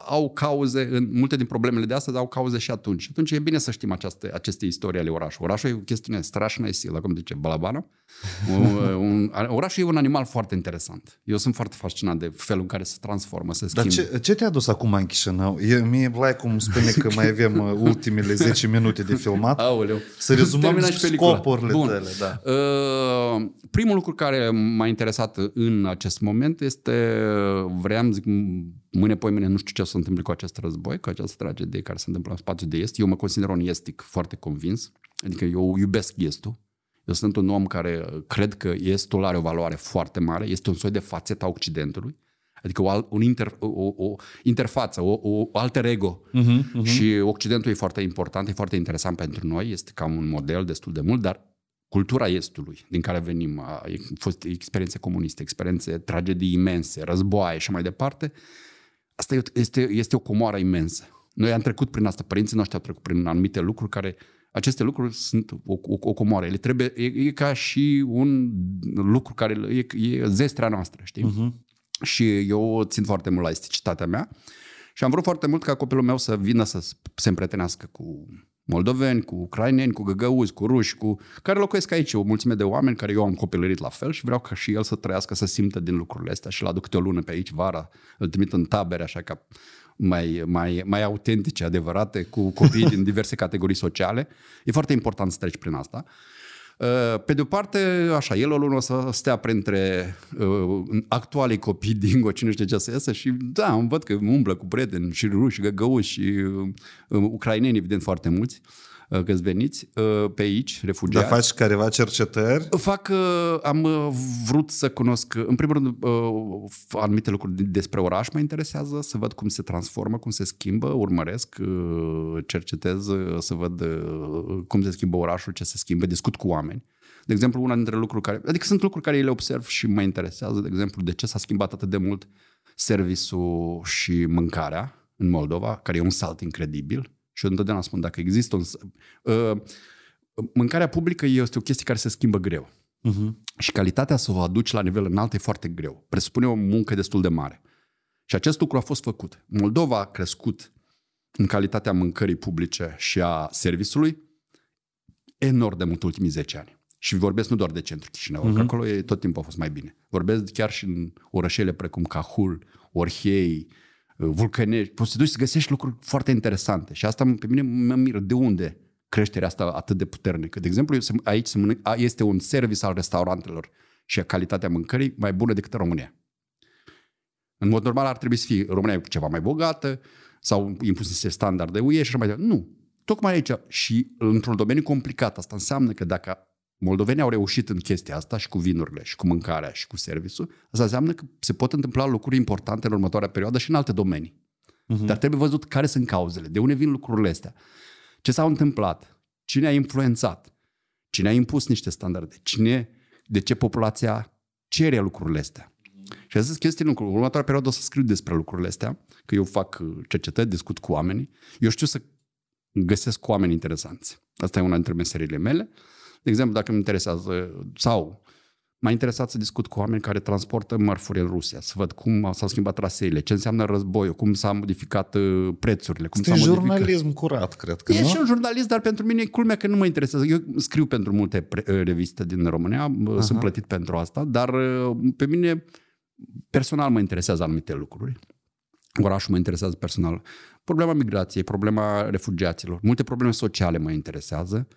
au cauze, în multe din problemele de astăzi au cauze și atunci. Atunci e bine să știm această, aceste istorii ale orașului. Orașul e o chestiune strașnă, e silă, cum zice Balabano. un, un, orașul e un animal foarte interesant. Eu sunt foarte fascinat de felul în care se transformă, se Dar schimbă. ce, ce te-a dus acum în Chișinău? E, mie îmi place cum spune că mai avem uh, ultimele (laughs) 10 minute de filmat. Aoleu. Să rezumăm Termină și pelicula. scopurile Bun. tale. Da. Uh, primul lucru care m-a interesat în acest moment este, vreau, zic, mâine, poi mâine, nu știu ce o să se întâmple cu acest război, cu această tragedie care se întâmplă în spațiul de est. Eu mă consider un estic foarte convins, adică eu iubesc estul. Eu sunt un om care cred că estul are o valoare foarte mare, este un soi de fațeta Occidentului, adică o, al- un inter, o, o, o interfață, o, o alter ego. Uh-huh, uh-huh. Și Occidentul e foarte important, e foarte interesant pentru noi, este cam un model destul de mult, dar cultura Estului, din care venim, a a fost experiențe comuniste, experiențe, tragedii imense, războaie și mai departe, asta e o- este, este o comoară imensă. Noi am trecut prin asta, părinții noștri au trecut prin anumite lucruri care, aceste lucruri sunt o, o, o comoară. Ele trebuie, e, e ca și un lucru care e, e zestrea noastră, știi? Uh-huh. Și eu țin foarte mult la esticitatea mea și am vrut foarte mult ca copilul meu să vină să se împrietenească cu moldoveni, cu ucraineni, cu găgăuzi, cu ruși, cu care locuiesc aici, o mulțime de oameni care eu am copilărit la fel și vreau ca și el să trăiască, să simtă din lucrurile astea și l aduc câte o lună pe aici, vara, îl trimit în tabere, așa ca mai, mai, mai autentice, adevărate, cu copii din diverse categorii sociale. E foarte important să treci prin asta. Uh, Pe de o parte, așa, el o lună o să stea printre uh, actualii copii din Go, cine știe ce să iasă și da, îmi văd că umblă cu prieteni și ruși, găgăuși și uh, uh, ucraineni, evident, foarte mulți, uh, că veniți uh, pe aici, Dar refugiați. faci careva cercetări? Fac, uh, am uh, vrut să cunosc, uh, în primul rând, uh, anumite lucruri din- despre oraș mă interesează, să văd cum se transformă, cum se schimbă, urmăresc, uh, cercetez, uh, să văd uh, cum se schimbă orașul, ce se schimbă, discut cu oameni. De exemplu, una dintre lucruri care, adică sunt lucruri care le observ și mă interesează, de exemplu, de ce s-a schimbat atât de mult serviciul și mâncarea în Moldova, care e un salt incredibil. Și eu întotdeauna spun, dacă există un... Uh, mâncarea publică este o chestie care se schimbă greu. Uh-huh. Și calitatea să o aduci la nivel înalt e foarte greu. Presupune o muncă destul de mare. Și acest lucru a fost făcut. Moldova a crescut în calitatea mâncării publice și a serviciului enorm de mult ultimii 10 ani. Și vorbesc nu doar de centru Chișinău, uh-huh. că acolo e, tot timpul a fost mai bine. Vorbesc chiar și în orășele precum Cahul, Orhei, Vulcănești. Poți să duci să găsești lucruri foarte interesante. Și asta pe mine mă miră de unde creșterea asta atât de puternică. De exemplu, aici este un service al restaurantelor și a calitatea mâncării mai bună decât în România. În mod normal ar trebui să fie România ceva mai bogată sau impus niște standarde UE și așa mai departe. Nu. Tocmai aici și într-un domeniu complicat. Asta înseamnă că dacă moldovenii au reușit în chestia asta și cu vinurile și cu mâncarea și cu serviciul, asta înseamnă că se pot întâmpla lucruri importante în următoarea perioadă și în alte domenii. Uh-huh. Dar trebuie văzut care sunt cauzele, de unde vin lucrurile astea, ce s-au întâmplat, cine a influențat, cine a impus niște standarde, cine, de ce populația cere lucrurile astea. Și zis chestii în următoarea perioadă o să scriu despre lucrurile astea, că eu fac uh, cercetări, discut cu oamenii. Eu știu să găsesc oameni interesanți. Asta e una dintre meserile mele. De exemplu, dacă îmi interesează, sau m-a interesat să discut cu oameni care transportă mărfuri în Rusia, să văd cum s-au schimbat traseele, ce înseamnă războiul, cum s-au modificat uh, prețurile. Cum este s-a modificat... jurnalism curat, cred că, E nu? și un jurnalist, dar pentru mine e culmea că nu mă interesează. Eu scriu pentru multe pre- uh, reviste din România, Aha. sunt plătit pentru asta, dar pe mine personal mă interesează anumite lucruri. Orașul mă interesează personal. Problema migrației, problema refugiaților, multe probleme sociale mă interesează,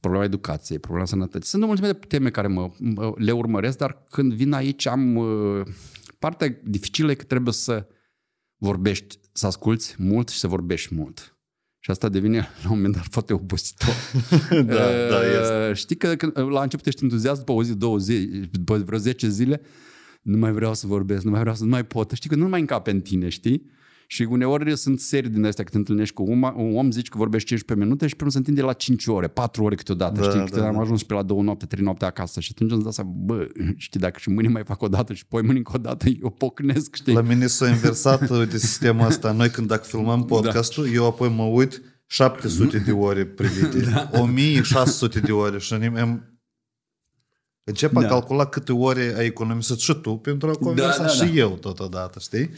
problema educației, problema sănătății. Sunt o mulțime de teme care mă, le urmăresc, dar când vin aici am... Uh, partea dificilă e că trebuie să vorbești, să asculți mult și să vorbești mult. Și asta devine la un moment dat foarte obositor. (laughs) da, da, este. Știi că când, la început ești entuziast după o zi, două zi, după vreo 10 zile, nu mai vreau să vorbesc, nu mai vreau să, nu mai pot. Știi că nu mai încape în tine, știi? Și uneori sunt serii din astea, când te întâlnești cu un, un om, zici că vorbești 15 minute și pe se întinde la 5 ore, 4 ore câteodată, da, știi? Câteodată da, am da. ajuns pe la 2 noapte, 3 noapte acasă și atunci îmi dau seama, bă, știi, dacă și mâine mai fac o dată și poi mâine încă o dată, eu pocnesc, știi? La mine s-a inversat (laughs) de sistemul ăsta. Noi când dacă filmăm da. podcastul, da. eu apoi mă uit 700 de ore privite, (laughs) da. 1600 de ore și am Încep a da. calcula câte ore ai economisit și tu pentru a conversa da, da, și da. eu totodată, știi?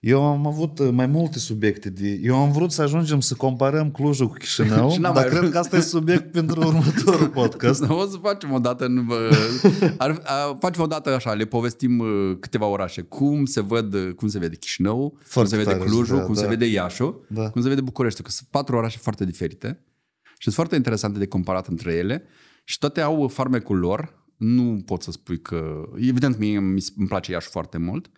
Eu am avut mai multe subiecte. De, eu am vrut să ajungem să comparăm Clujul cu Chișinău, (laughs) dar cred vrut. că asta e subiect (laughs) pentru următorul podcast. o să facem o dată, în, ar, a, facem o dată așa, le povestim câteva orașe. Cum se, văd, cum se vede Chișinău, foarte cum se vede Clujul, da, cum da. se vede Iașu, da. cum se vede București, că sunt patru orașe foarte diferite și sunt foarte interesante de comparat între ele și toate au farmecul lor, nu pot să spui că... Evident, mie îmi place Iași foarte mult.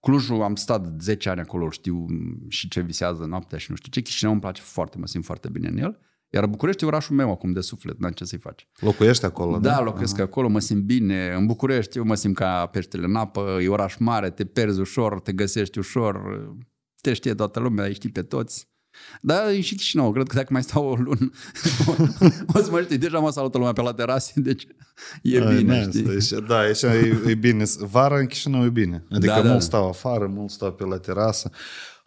Clujul am stat 10 ani acolo, știu și ce visează noaptea și nu știu ce. Chișinău îmi place foarte, mă simt foarte bine în el. Iar București e orașul meu acum de suflet, n-am ce să-i faci. Locuiești acolo, da? Da, locuiesc Aha. acolo, mă simt bine. În București eu mă simt ca peștele în apă, e oraș mare, te perzi ușor, te găsești ușor, te știe toată lumea, îi știi pe toți. Da, e și Chișinău. Cred că dacă mai stau o lună, o, (laughs) o să mă știi. Deja mă salută lumea pe la terase, deci e Ai, bine, nice. știi? Deci, da, aici e, e bine. Vara în Chișinău e bine. Adică da, da. mult stau afară, mult stau pe la terasă.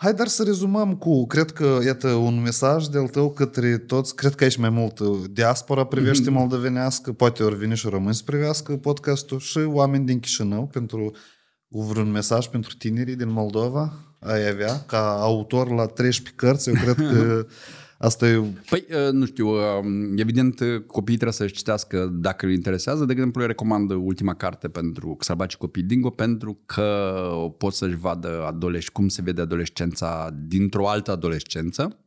Hai, dar să rezumăm cu, cred că, iată, un mesaj de-al tău către toți, cred că aici mai mult uh, diaspora privește mm-hmm. moldovenească, poate ori vine și români să privească podcastul și oameni din Chișinău pentru vreun mesaj pentru tinerii din Moldova? Ai avea ca autor la 13 cărți, eu cred că (laughs) asta e... Păi, uh, nu știu, uh, evident uh, copiii trebuie să-și citească dacă îi interesează. De exemplu, eu recomand ultima carte pentru Sălbaci Copii Dingo pentru că pot să-și vadă adolescenți, cum se vede adolescența dintr-o altă adolescență.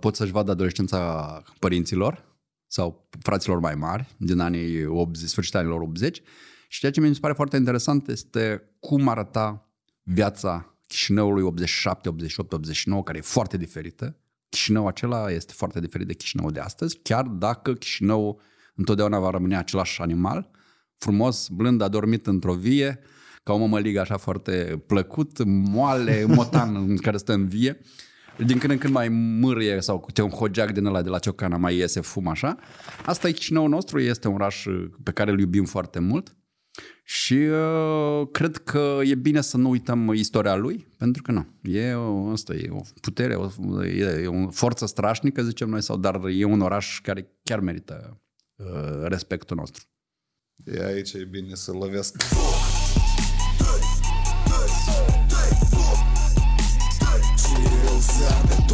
Pot să-și vadă adolescența părinților sau fraților mai mari din anii 80, sfârșitul anilor 80 și ceea ce mi se pare foarte interesant este cum arăta viața Chișinăului 87, 88, 89, care e foarte diferită. Chișinău acela este foarte diferit de Chișinău de astăzi, chiar dacă Chișinău întotdeauna va rămâne același animal, frumos, blând, adormit într-o vie, ca o mămăligă așa foarte plăcut, moale, (laughs) motan în care stă în vie. Din când în când mai mârie sau câte un hogeac din ăla de la Ciocana mai iese fum așa. Asta e Chișinăul nostru, este un oraș pe care îl iubim foarte mult Și uh, cred că e bine să nu uităm istoria lui, pentru că nu. E o, asta e o putere, o, e, e o forță strașnică, zicem noi, sau dar e un oraș care chiar merită uh, respectul nostru. E aici e bine să lovesc. Am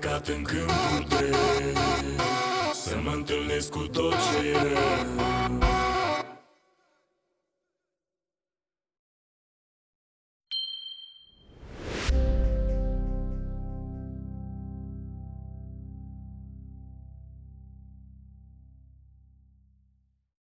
plecat în câmpul drept Să mă întâlnesc cu tot ce e. rău